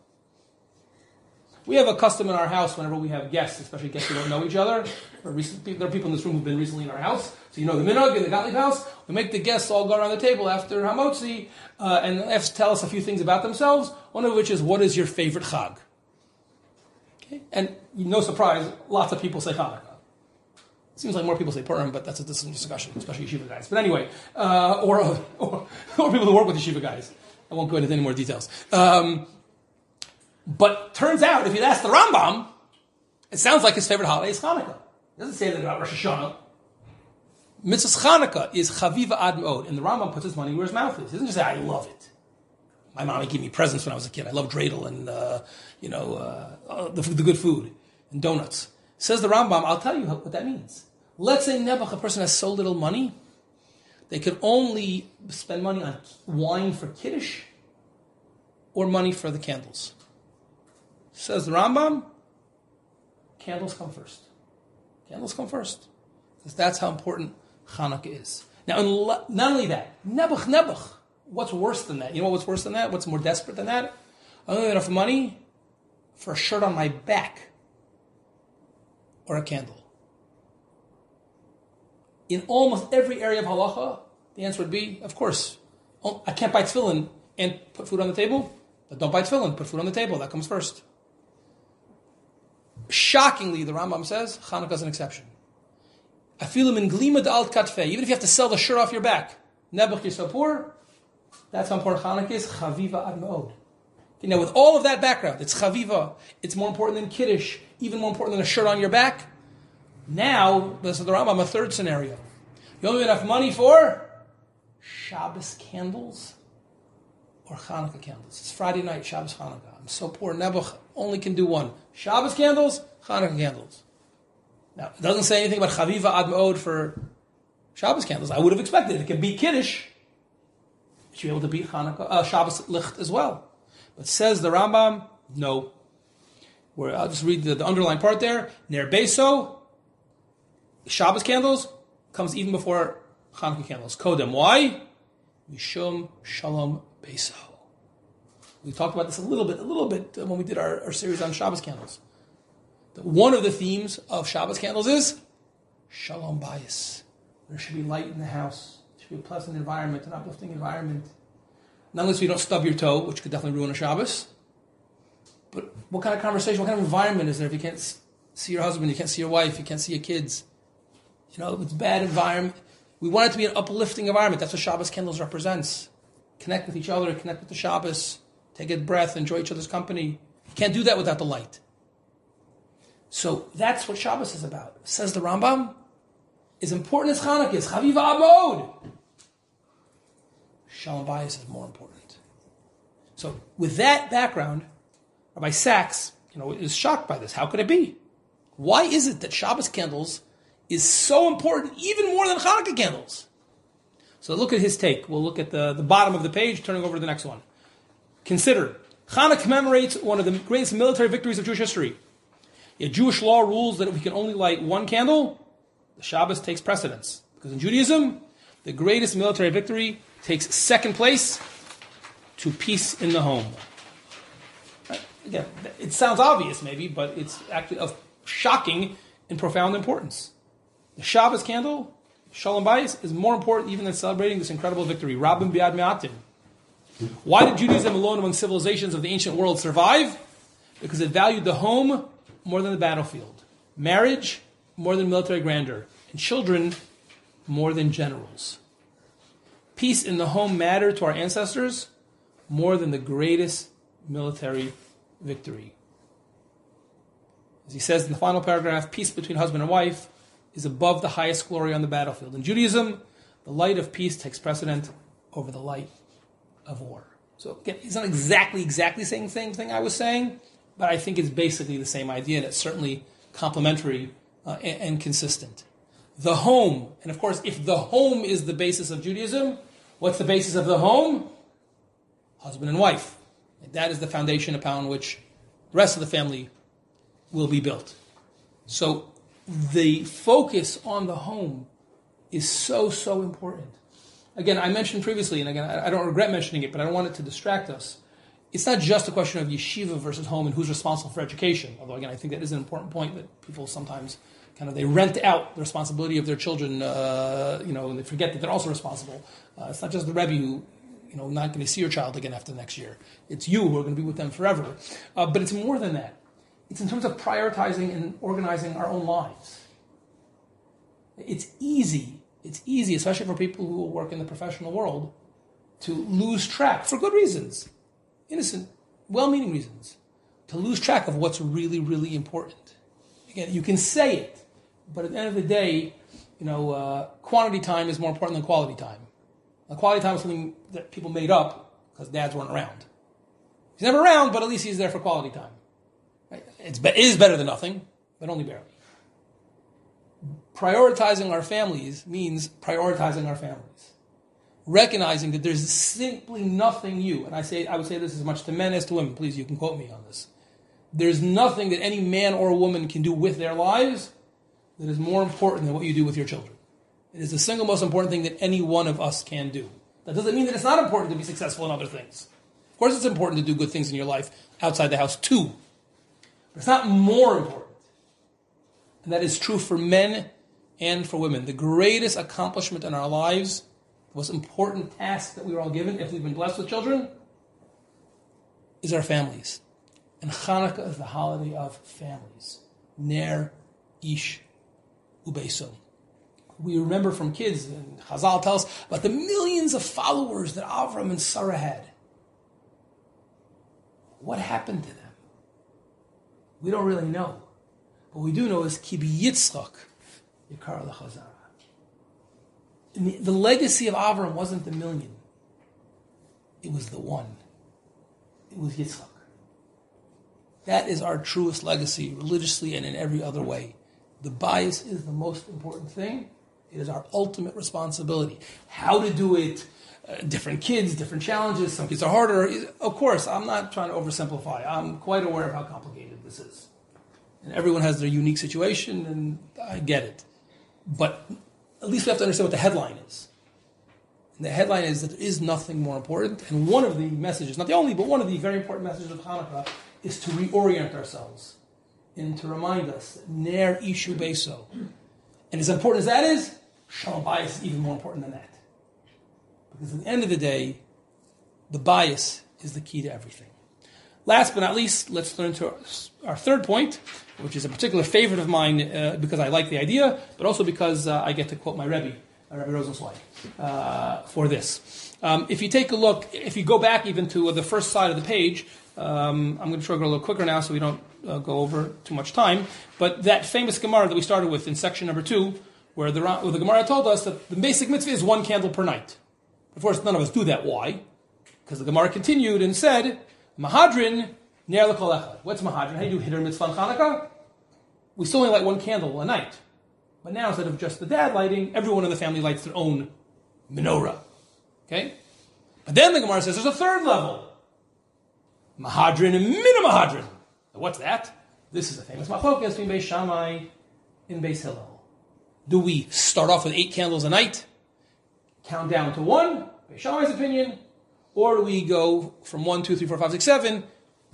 We have a custom in our house whenever we have guests, especially guests who don't know each other. Recent, there are people in this room who've been recently in our house, so you know the minhag in the Gottlieb house. We make the guests all go around the table after Hamotzi uh, and tell us a few things about themselves. One of which is, "What is your favorite Chag?" Okay? And no surprise, lots of people say Hanukkah. Seems like more people say Purim, but that's a different discussion, especially yeshiva guys. But anyway, uh, or, [laughs] or, or people who work with yeshiva guys. I won't go into any more details. Um, but turns out, if you ask the Rambam, it sounds like his favorite holiday is Hanukkah. It doesn't say that about Rosh Hashanah. Mitzvah Hanukkah is Chaviva Ad Me'od, and the Rambam puts his money where his mouth is. He doesn't just say, I love it. My mommy gave me presents when I was a kid. I love dreidel and, uh, you know, uh, the, the, good food and donuts. Says the Rambam, I'll tell you what that means. Let's say Nebuch, a person has so little money, they can only spend money on wine for Kiddush or money for the candles. Says the Rambam, candles come first. Candles come first. Because that's how important Hanukkah is. Now, not only that, Nebuch, Nebuch. What's worse than that? You know what's worse than that? What's more desperate than that? I don't have enough money for a shirt on my back or a candle. In almost every area of halacha, the answer would be, of course, oh, I can't buy tefillin and put food on the table, but don't buy tefillin, put food on the table. That comes first. Shockingly, the Rambam says, Hanukkah is an exception. Afilim in glima de alt katfe. Even if you have to sell the shirt off your back, Nebuch you're so poor, that's how important Hanukkah is. Chaviva ad me'od. Okay, now, with all of that background, it's chaviva. It's more important than kiddush, even more important than a shirt on your back. Now, this is the Rambam, a third scenario. You only have enough money for Shabbos candles or Hanukkah candles. It's Friday night, Shabbos Hanukkah. I'm so poor. Nebuch only can do one. Shabbos candles, Hanukkah candles. Now, it doesn't say anything about Chaviva Ad Me'od for Shabbos candles. I would have expected it. It can beat Kiddush. It should be able to beat Hanukkah, uh, Shabbos Licht as well. But says the Rambam, no. Where I'll just read the, the underlying part there. Ner Beso, Shabbos candles comes even before Hanukkah candles. Kodem. Why? Mishum Shalom We talked about this a little bit, a little bit uh, when we did our, our series on Shabbos candles. One of the themes of Shabbos candles is Shalom Bayis. There should be light in the house. There should be a pleasant environment, an uplifting environment. Not only so you don't stub your toe, which could definitely ruin a Shabbos, but what kind of conversation, what kind of environment is there if you can't see your husband, you can't see your wife, you can't see your kids? You know, it's bad environment. We want it to be an uplifting environment. That's what Shabbos candles represents. Connect with each other, connect with the Shabbos. Take a breath, enjoy each other's company. You can't do that without the light. So that's what Shabbos is about. Says the Rambam, as important as Hanukkah is, Chaviva Abod. Shalom is more important. So with that background, Rabbi Sacks, you know, is shocked by this. How could it be? Why is it that Shabbos candles is so important, even more than Hanukkah candles? So look at his take. We'll look at the, the bottom of the page, turning over to the next one. Consider, Hanukkah commemorates one of the greatest military victories of Jewish history. Yet Jewish law rules that if we can only light one candle, the Shabbos takes precedence. Because in Judaism, the greatest military victory takes second place to peace in the home. Again, it sounds obvious maybe, but it's actually of shocking and profound importance. The Shabbos candle, Shalom Bayis, is more important even than celebrating this incredible victory. Rabbim Biad Me'atim. Why did Judaism alone among civilizations of the ancient world survive? Because it valued the home more than the battlefield, marriage more than military grandeur, and children more than generals. Peace in the home mattered to our ancestors more than the greatest military victory. As he says in the final paragraph, peace between husband and wife is above the highest glory on the battlefield. In Judaism, the light of peace takes precedent over the light of war. So again, he's not exactly exactly the same thing I was saying, but I think it's basically the same idea, and it's certainly complementary uh, and, and consistent. The home, and of course, if the home is the basis of Judaism, what's the basis of the home? Husband and wife. That is the foundation upon which the rest of the family will be built. So the focus on the home is so, so important. Again, I mentioned previously, and again, I don't regret mentioning it, but I don't want it to distract us. It's not just a question of yeshiva versus home and who's responsible for education. Although, again, I think that is an important point that people sometimes kind of they rent out the responsibility of their children, uh, you know, and they forget that they're also responsible. Uh, it's not just the rebbe who, you know, not going to see your child again after the next year. It's you who are going to be with them forever. Uh, but it's more than that. It's in terms of prioritizing and organizing our own lives. It's easy. It's easy, especially for people who work in the professional world, to lose track for good reasons, innocent, well-meaning reasons, to lose track of what's really, really important. Again, you can say it, but at the end of the day, you know, uh, quantity time is more important than quality time. Now, quality time is something that people made up because dads weren't around. He's never around, but at least he's there for quality time. It's be- it is better than nothing, but only barely. Prioritizing our families means prioritizing our families. Recognizing that there's simply nothing you, and I say I would say this as much to men as to women, please you can quote me on this. There's nothing that any man or woman can do with their lives that is more important than what you do with your children. It is the single most important thing that any one of us can do. That doesn't mean that it's not important to be successful in other things. Of course, it's important to do good things in your life outside the house too. But it's not more important. And that is true for men and for women. The greatest accomplishment in our lives, the most important task that we are all given, if we've been blessed with children, is our families. And Hanukkah is the holiday of families. Ner, Ish, Ubeso. We remember from kids, and Chazal tells about the millions of followers that Avram and Sarah had. What happened to them? We don't really know. What we do know is Kibi Yitzchak, Yikar L'Chazara. The legacy of Avram wasn't the million. It was the one. It was Yitzchak. That is our truest legacy, religiously and in every other way. The bayis is the most important thing. It is our ultimate responsibility. How to do it, uh, different kids, different challenges. Some kids are harder. Of course, I'm not trying to oversimplify. I'm quite aware of how complicated this is. And everyone has their unique situation, and I get it. But at least we have to understand what the headline is. And the headline is that there is nothing more important. And one of the messages, not the only, but one of the very important messages of Hanukkah is to reorient ourselves and to remind us Ner Ishu Beso. And as important as that is, Shalom Bayis is even more important than that. Because at the end of the day, the bayis is the key to everything. Last but not least, let's turn to our, third point, which is a particular favorite of mine uh, because I like the idea, but also because uh, I get to quote my Rebbe, uh, Rebbe Rosenzweig, uh, for this. Um, if you take a look, if you go back even to the first side of the page, um, I'm going to try to go a little quicker now so we don't uh, go over too much time. But that famous Gemara that we started with in section number two, where the, where the Gemara told us that the basic mitzvah is one candle per night. Of course, none of us do that. Why? Because the Gemara continued and said, Mahadrin ner. What's Mahadrin? How do you do Hiddur mitzvah on Hanukkah? We still only light one candle a night. But now, instead of just the dad lighting, everyone in the family lights their own menorah. Okay? But then the Gemara says there's a third level. Mahadrin and Minamahadrin. What's that? This is a famous machlokas between Beis Shammai and Beis Hillel. Do we start off with eight candles a night, count down to one, Beis Shammai's opinion, or do we go from 1, 2, 3, 4, 5, 6, 7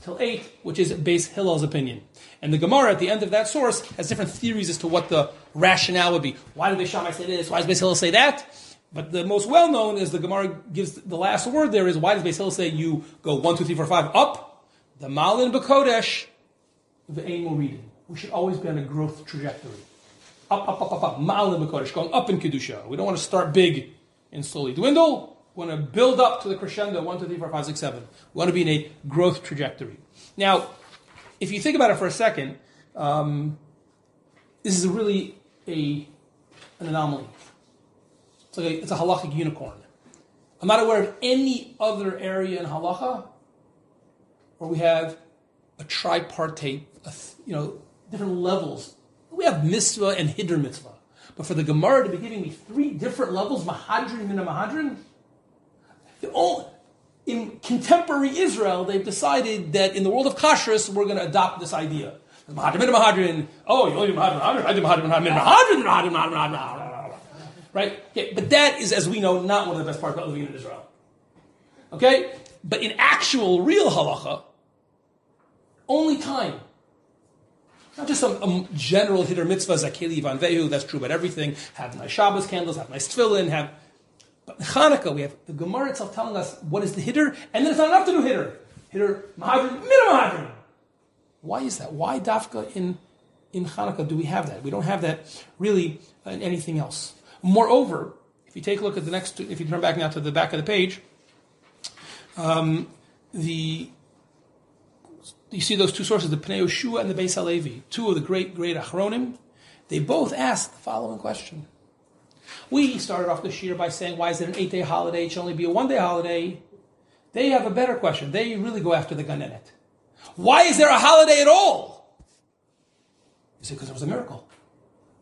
till 8, which is Beis Hillel's opinion? And the Gemara at the end of that source has different theories as to what the rationale would be. Why did Beis say this? Why does Beis Hillel say that? But the most well known is the Gemara gives the last word there is why does Beis Hillel say you go 1, 2, 3, 4, 5 up? The Malin Bakodesh, the aim reading. We should always be on a growth trajectory. Up, up, up, up, up. Malin Bakodesh, going up in Kedusha. We don't want to start big and slowly dwindle. We want to build up to the crescendo 1, 2, 3, 4, 5, 6, 7. We want to be in a growth trajectory. Now, if you think about it for a second, um, this is really a, an anomaly. It's, like a, it's a halachic unicorn. I'm not aware of any other area in halacha where we have a tripartite, a, you know, different levels. We have mitzvah and hiddur mitzvah. But for the Gemara to be giving me three different levels, mahadrin min mahadrin, in contemporary Israel, they've decided that in the world of kashrus, we're going to adopt this idea. Mahadrin mahadrin. Oh, you only mahadrin mahadrin. I do mahadrin min mahadrin mahadrin mahadrin Right? Okay, but that is, as we know, not one of the best parts about living in Israel. Okay? But in actual, real halacha, only time. Not just some um, general hiddur mitzvahs, akeli van vehu, that's true about everything. Have nice Shabbos candles, have nice tefillin, have. But in Hanukkah, we have the Gemara itself telling us what is the hiddur, and then it's not enough to do hiddur. Hiddur, mahadrin, minimum Why is that? Why dafka in, in Hanukkah do we have that? We don't have that really in anything else. Moreover, if you take a look at the next, if you turn back now to the back of the page, um, the you see those two sources, the Pnei Yoshua and the Beis Halevi, two of the great, great Achronim, they both ask the following question. We started off this year by saying, why is it an eight-day holiday? It should only be a one-day holiday. They have a better question. They really go after the Ganenet. Why is there a holiday at all? You say, because there was a miracle.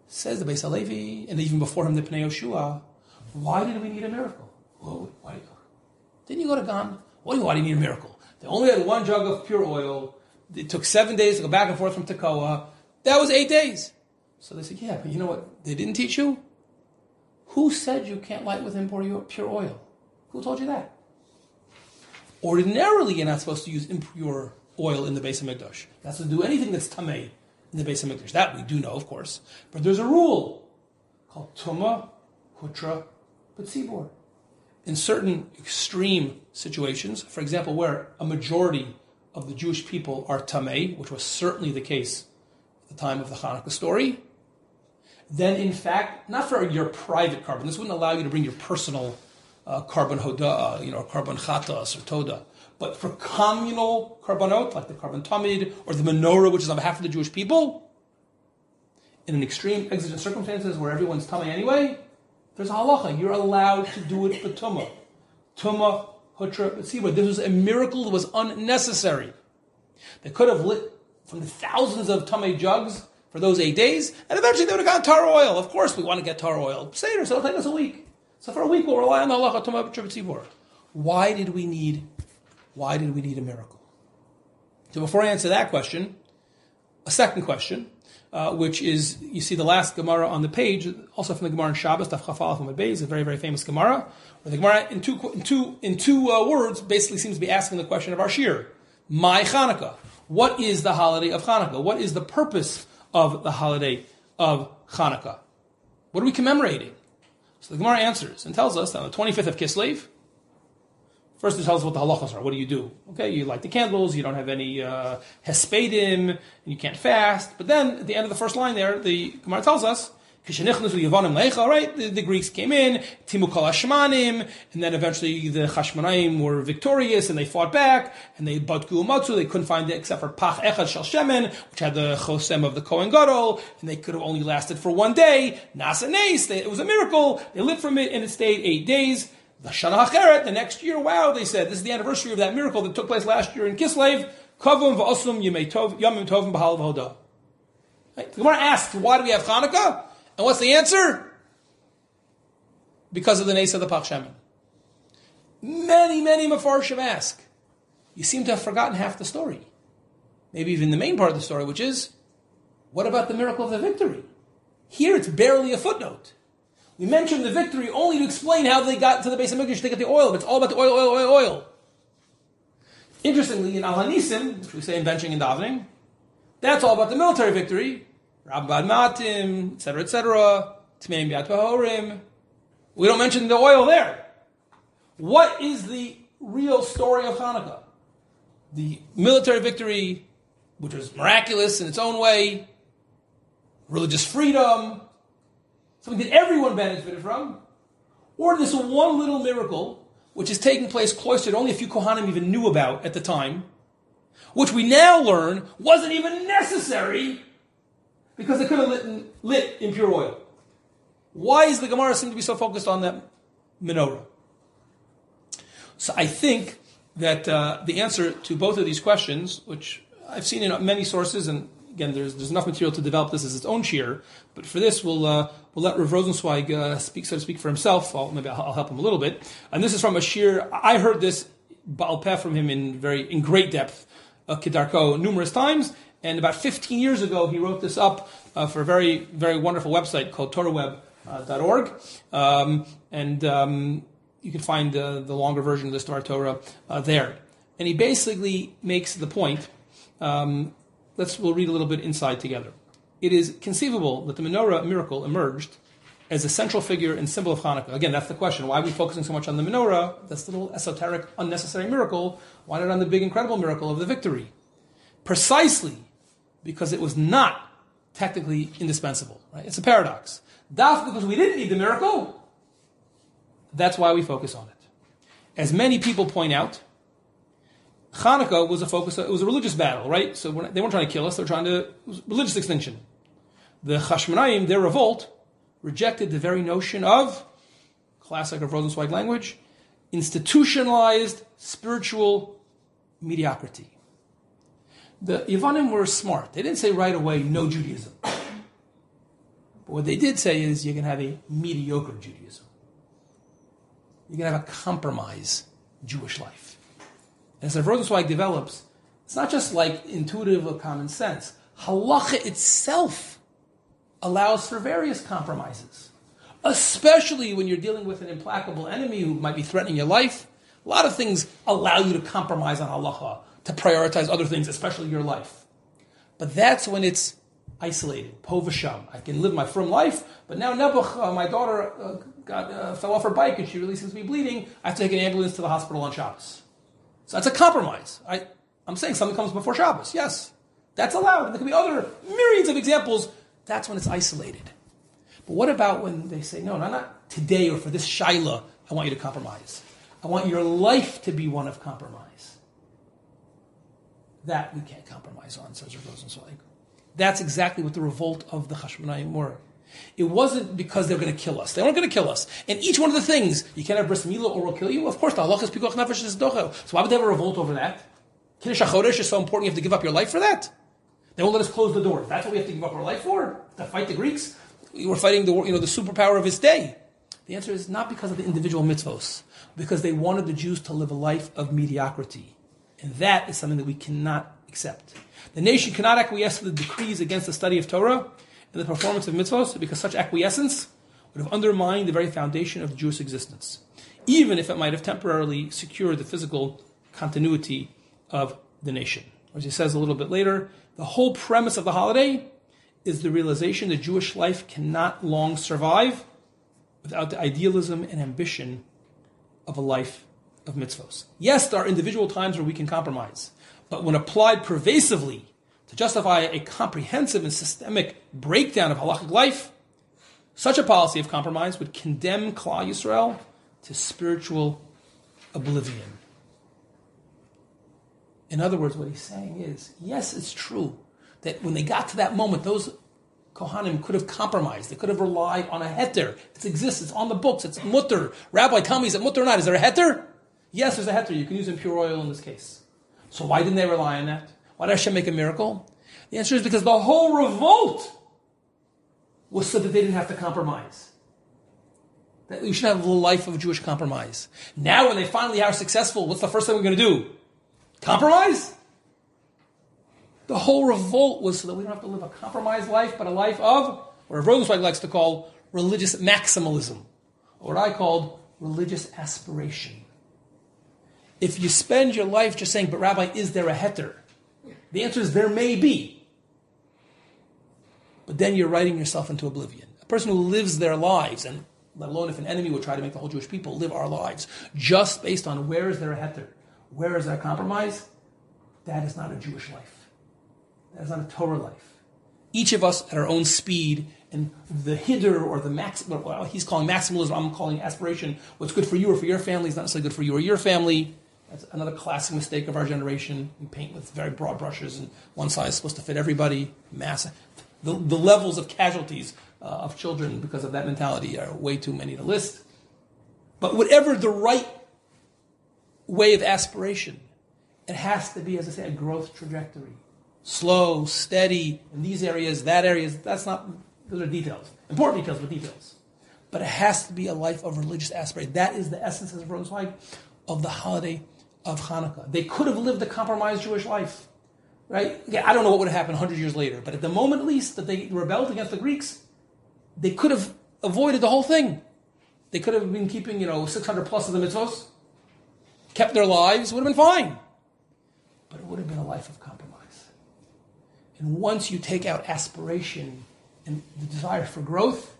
Says the Beis Halevi, and even before him, the Pnei Yoshua, why did we need a miracle? Why? Didn't you go to Gan? Why do you need a miracle? They only had one jug of pure oil. It took seven days to go back and forth from Tekoa. That was eight days. So they said, yeah, but you know what they didn't teach you? Who said you can't light with impure pure oil? Who told you that? Ordinarily, you're not supposed to use impure oil in the Beis Hamikdash. That's to do anything that's tamei in the Beis Hamikdash. That we do know, of course. But there's a rule called tuma, hutra, betzibor. In certain extreme situations, for example, where a majority of the Jewish people are tamei, which was certainly the case at the time of the Hanukkah story, then in fact, not for your private korban, this wouldn't allow you to bring your personal uh, korban hoda, you know, korban chatas or toda, but for communal korbanot, like the korban tamid or the menorah, which is on behalf of the Jewish people, in an extreme exigent circumstances where everyone's tamei anyway, there's a halacha. You're allowed to do it for tumah. Tumah, hutra, but this was a miracle that was unnecessary. They could have lit from the thousands of tamei jugs for those eight days, and eventually they would have gotten tahor oil. Of course, we want to get tahor oil. Seder, so it'll take us a week. So for a week, we'll rely on the halacha tumah. Why did we need why did we need a miracle? So before I answer that question, a second question, uh, which is you see the last Gemara on the page, also from the Gemara in Shabbos, Daf Chafal from is a very very famous Gemara. Where the Gemara in two in two in two uh, words basically seems to be asking the question of our shiur, my Hanukkah. What is the holiday of Hanukkah? What is the purpose of the holiday of Hanukkah? What are we commemorating? So the Gemara answers and tells us that on the 25th of Kislev, First, it tells us what the halachas are. What do you do? Okay, you light the candles. You don't have any uh, hespedim, and you can't fast. But then, at the end of the first line there, the Gemara tells us, right? The, the, Greeks came in, Timu Kol Hashmanim, and then eventually the Hashmonaim were victorious and they fought back, and they Batgu Matzu, they couldn't find it except for Pach Echad Shel Shemen, which had the Chosem of the Kohen Gadol, and they could have only lasted for one day. Nasa Nes, it was a miracle. They lived from it and it stayed eight days. The Shana Hacheret, the next year, wow, they said, this is the anniversary of that miracle that took place last year in Kislev. Kavum v'osum yamim tovim b'hal v'hoda. The Gemara asks, why do we have Hanukkah? And what's the answer? Because of the Nesa of the Pach Many, many Mefarshim ask. You seem to have forgotten half the story. Maybe even the main part of the story, which is, what about the miracle of the victory? Here it's barely a footnote. We mention the victory only to explain how they got to the base of Mikdash to get the oil, but it's all about the oil, oil, oil, oil. Interestingly, in Al Hanisim, which we say in benching and davening, that's all about the military victory. Rabbad Matim, etc., etc. Tmeim Biat. We don't mention the oil there. What is the real story of Hanukkah? The military victory, which was miraculous in its own way, religious freedom, something that everyone benefited from, or this one little miracle, which is taking place cloistered, only a few Kohanim even knew about at the time, which we now learn wasn't even necessary because they could have lit, lit impure oil. Why is the Gemara seem to be so focused on that menorah? So I think that uh, the answer to both of these questions, which I've seen in many sources, and again, there's, there's enough material to develop this as its own shiur, but for this, we'll, uh, we'll let Rav Rosenzweig uh, speak, so to speak, for himself. Maybe I'll, I'll, help him a little bit. And this is from a shiur, I heard this Baal Peh from him in very, in great depth, uh, Kedarko, numerous times, and about 15 years ago, he wrote this up uh, for a very, very wonderful website called TorahWeb.org. Um, and um, you can find uh, the longer version of the Star Torah uh, there. And he basically makes the point. Um, let's we'll read a little bit inside together. It is conceivable that the menorah miracle emerged as a central figure and symbol of Hanukkah. Again, that's the question. Why are we focusing so much on the menorah? this little esoteric, unnecessary miracle. Why not on the big, incredible miracle of the victory? Precisely because it was not technically indispensable. Right? It's a paradox. Daf because we didn't need the miracle. That's why we focus on it. As many people point out, Hanukkah was a focus. It was a religious battle, right? So they weren't trying to kill us; they were trying to religious extinction. The Chashmonaim, their revolt, rejected the very notion of classic of Rosenzweig language, institutionalized spiritual mediocrity the Yavanim were smart. They didn't say right away, no Judaism. But what they did say is you can have a mediocre Judaism. You can have a compromise Jewish life. And as Rosenzweig develops, it's not just like intuitive or common sense. Halacha itself allows for various compromises, especially when you're dealing with an implacable enemy who might be threatening your life. A lot of things allow you to compromise on halacha to prioritize other things, especially your life. But that's when it's isolated, povasham. I can live my firm life, but now Nebuch, uh, my daughter, uh, got, uh, fell off her bike and she really seems to be bleeding. I have to take an ambulance to the hospital on Shabbos. So that's a compromise. I, I'm saying something comes before Shabbos. Yes, that's allowed. And there could be other myriads of examples. That's when it's isolated. But what about when they say, no, no, not today or for this Shaila, I want you to compromise. I want your life to be one of compromise. That we can't compromise on, says Rosenzweig. That's exactly what the revolt of the Chashmonaim were. It wasn't because they were going to kill us. They weren't going to kill us. And each one of the things, you can't have bris milah or we'll kill you. Of course, the Allah is pikuach nefesh is docho. So why would they have a revolt over that? Kiddush HaChodesh is so important you have to give up your life for that? They won't let us close the door. That's what we have to give up our life for? To fight the Greeks? We were fighting the, you know, the superpower of his day. The answer is not because of the individual mitzvos, because they wanted the Jews to live a life of mediocrity. And that is something that we cannot accept. The nation cannot acquiesce to the decrees against the study of Torah and the performance of mitzvahs because such acquiescence would have undermined the very foundation of Jewish existence, even if it might have temporarily secured the physical continuity of the nation. As he says a little bit later, the whole premise of the holiday is the realization that Jewish life cannot long survive without the idealism and ambition of a life of mitzvos. Yes, there are individual times where we can compromise, but when applied pervasively to justify a comprehensive and systemic breakdown of halachic life, such a policy of compromise would condemn Klal Yisrael to spiritual oblivion. In other words, what he's saying is, yes, it's true that when they got to that moment, those Kohanim could have compromised. They could have relied on a heter. It exists. It's on the books. It's mutter. Rabbi, tell me, is it mutter or not? Is there a heter? Yes, there's a heter. You can use impure oil in this case. So why didn't they rely on that? Why did Hashem make a miracle? The answer is because the whole revolt was so that they didn't have to compromise. That we should have a life of Jewish compromise. Now, when they finally are successful, what's the first thing we're going to do? Compromise? The whole revolt was so that we don't have to live a compromised life, but a life of, or Rosenzweig likes to call, religious maximalism, or what I called religious aspiration. If you spend your life just saying, but Rabbi, is there a heter? The answer is there may be. But then you're writing yourself into oblivion. A person who lives their lives, and let alone if an enemy would try to make the whole Jewish people live our lives, just based on where is there a heter, where is there a compromise, that is not a Jewish life. That is not a Torah life. Each of us at our own speed and the hiddur or the max, well, he's calling maximalism, I'm calling aspiration. What's good for you or for your family is not necessarily good for you or your family. That's another classic mistake of our generation. We paint with very broad brushes, and one size is supposed to fit everybody. Massive. The, the levels of casualties uh, of children because of that mentality are way too many to list. But whatever the right way of aspiration, it has to be, as I say, a growth trajectory. Slow, steady, in these areas, that areas, that's not, those are details. Important details, but details. But it has to be a life of religious aspiration. That is the essence, as Rosenzweig, of the holiday of Hanukkah. They could have lived a compromised Jewish life. Right? Yeah, I don't know what would have happened 100 years later, but at the moment at least that they rebelled against the Greeks, they could have avoided the whole thing. They could have been keeping, you know, 600 plus of the mitzvos, kept their lives, would have been fine. But it would have been a life of compromise. And once you take out aspiration and the desire for growth,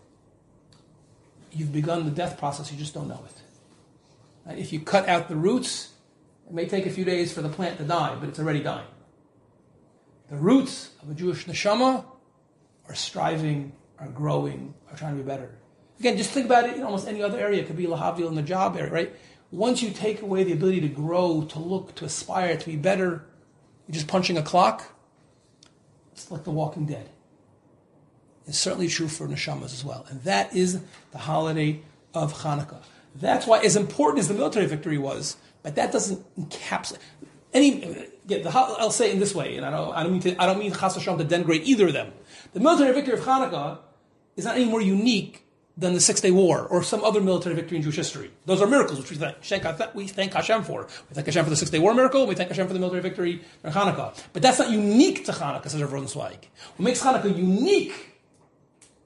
you've begun the death process, you just don't know it. If you cut out the roots, it may take a few days for the plant to die, but it's already dying. The roots of a Jewish neshama are striving, are growing, are trying to be better. Again, just think about it in almost any other area. It could be lahavdil in the job area, right? Once you take away the ability to grow, to look, to aspire, to be better, you're just punching a clock. It's like the walking dead. It's certainly true for neshamas as well. And that is the holiday of Hanukkah. That's why, as important as the military victory was, but that doesn't encapsulate any. Yeah, the, I'll say it in this way, and I don't, I don't mean to, I don't mean Chas Hashem to denigrate either of them. The military victory of Hanukkah is not any more unique than the Six Day War or some other military victory in Jewish history. Those are miracles which we thank, we thank Hashem for. We thank Hashem for the Six Day War miracle. We thank Hashem for the military victory in Hanukkah. But that's not unique to Hanukkah, says Rav Rosenzweig. What makes Hanukkah unique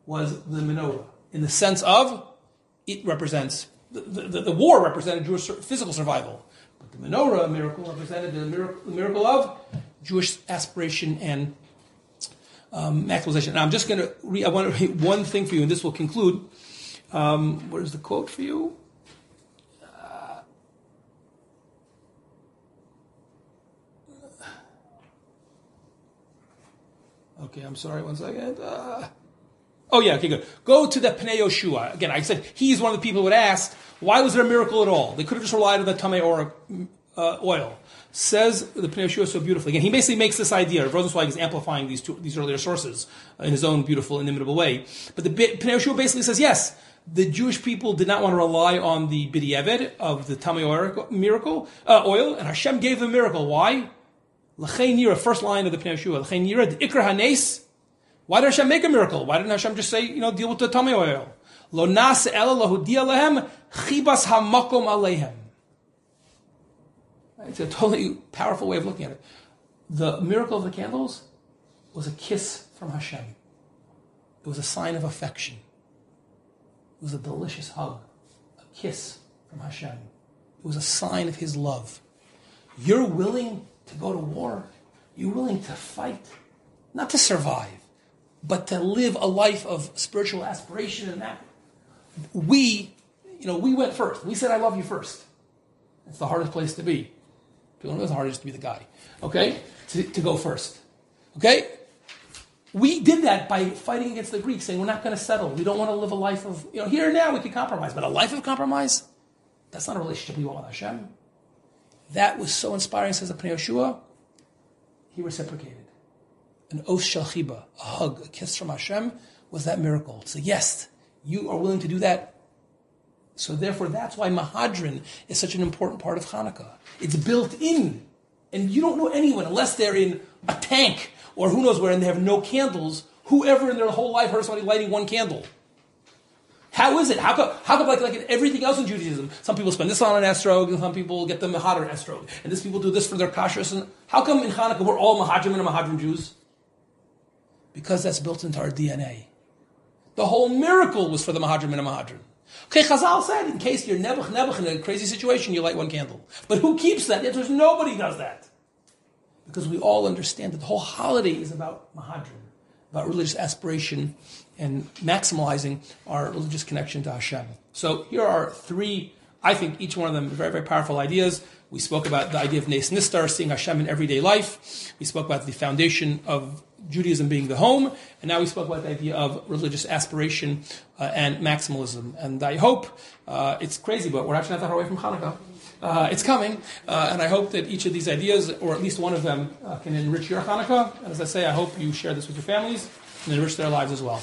was the menorah, in the sense of it represents the, the, the war represented Jewish physical survival. The menorah miracle represented the miracle, the miracle of Jewish aspiration and um, maximalization. Now I'm just going to read, I want to read one thing for you, and this will conclude. Um, what is the quote for you? Uh, okay, I'm sorry, one second. Uh, oh, yeah, okay, good. Go to the Pnei Yoshua. Again, I said he's one of the people who would ask, why was there a miracle at all? They could have just relied on the Tamei or uh, oil. Says the Pnei Yoshua so beautifully. Again, he basically makes this idea. Rosenzweig is amplifying these two, these earlier sources in his own beautiful, inimitable way. But the Pnei Yoshua basically says, yes, the Jewish people did not want to rely on the b'diavad of the Tamei miracle, uh, oil, and Hashem gave them a miracle. Why? L'chei nira, first line of the Pnei Yoshua, l'chei nira, ikra hanes. Why did Hashem make a miracle? Why didn't Hashem just say, you know, deal with the tamei oil? Lo nas chibas hamakom alehem. It's a totally powerful way of looking at it. The miracle of the candles was a kiss from Hashem. It was a sign of affection. It was a delicious hug, a kiss from Hashem. It was a sign of His love. You're willing to go to war. You're willing to fight, not to survive, but to live a life of spiritual aspiration and that. We, you know, we went first. We said, I love you first. It's the hardest place to be. People know it's the hardest to be the guy. Okay? To, to go first. Okay? We did that by fighting against the Greeks, saying we're not going to settle. We don't want to live a life of, you know, here and now we can compromise, but a life of compromise, that's not a relationship we want with Hashem. That was so inspiring, says the Pnei Yoshua. He reciprocated. An os shel chiba, a hug, a kiss from Hashem, was that miracle. So yes, you are willing to do that. So therefore, that's why Mahadrin is such an important part of Hanukkah. It's built in. And you don't know anyone, unless they're in a tank or who knows where, and they have no candles, whoever in their whole life heard somebody lighting one candle. How is it? How come, how come like, like everything else in Judaism, some people spend this on an esrog, and some people get the Mahadr esrog, and this people do this for their kashrus, and how come in Hanukkah we're all Mahadrim and Mahadrim Jews? Because that's built into our DNA. The whole miracle was for the Mahadrim and the Mahadrim. Okay, Chazal said, in case you're nebuch nebuch in a crazy situation, you light one candle. But who keeps that? There's nobody does that. Because we all understand that the whole holiday is about Mahadrim, about religious aspiration and maximizing our religious connection to Hashem. So here are three, I think each one of them very, very powerful ideas. We spoke about the idea of Nes Nistar, seeing Hashem in everyday life. We spoke about the foundation of Judaism being the home, and now we spoke about the idea of religious aspiration uh, and maximalism. And I hope uh, it's crazy, but we're actually not that far away from Hanukkah. Uh, it's coming, uh, and I hope that each of these ideas, or at least one of them, uh, can enrich your Hanukkah. And as I say, I hope you share this with your families and enrich their lives as well.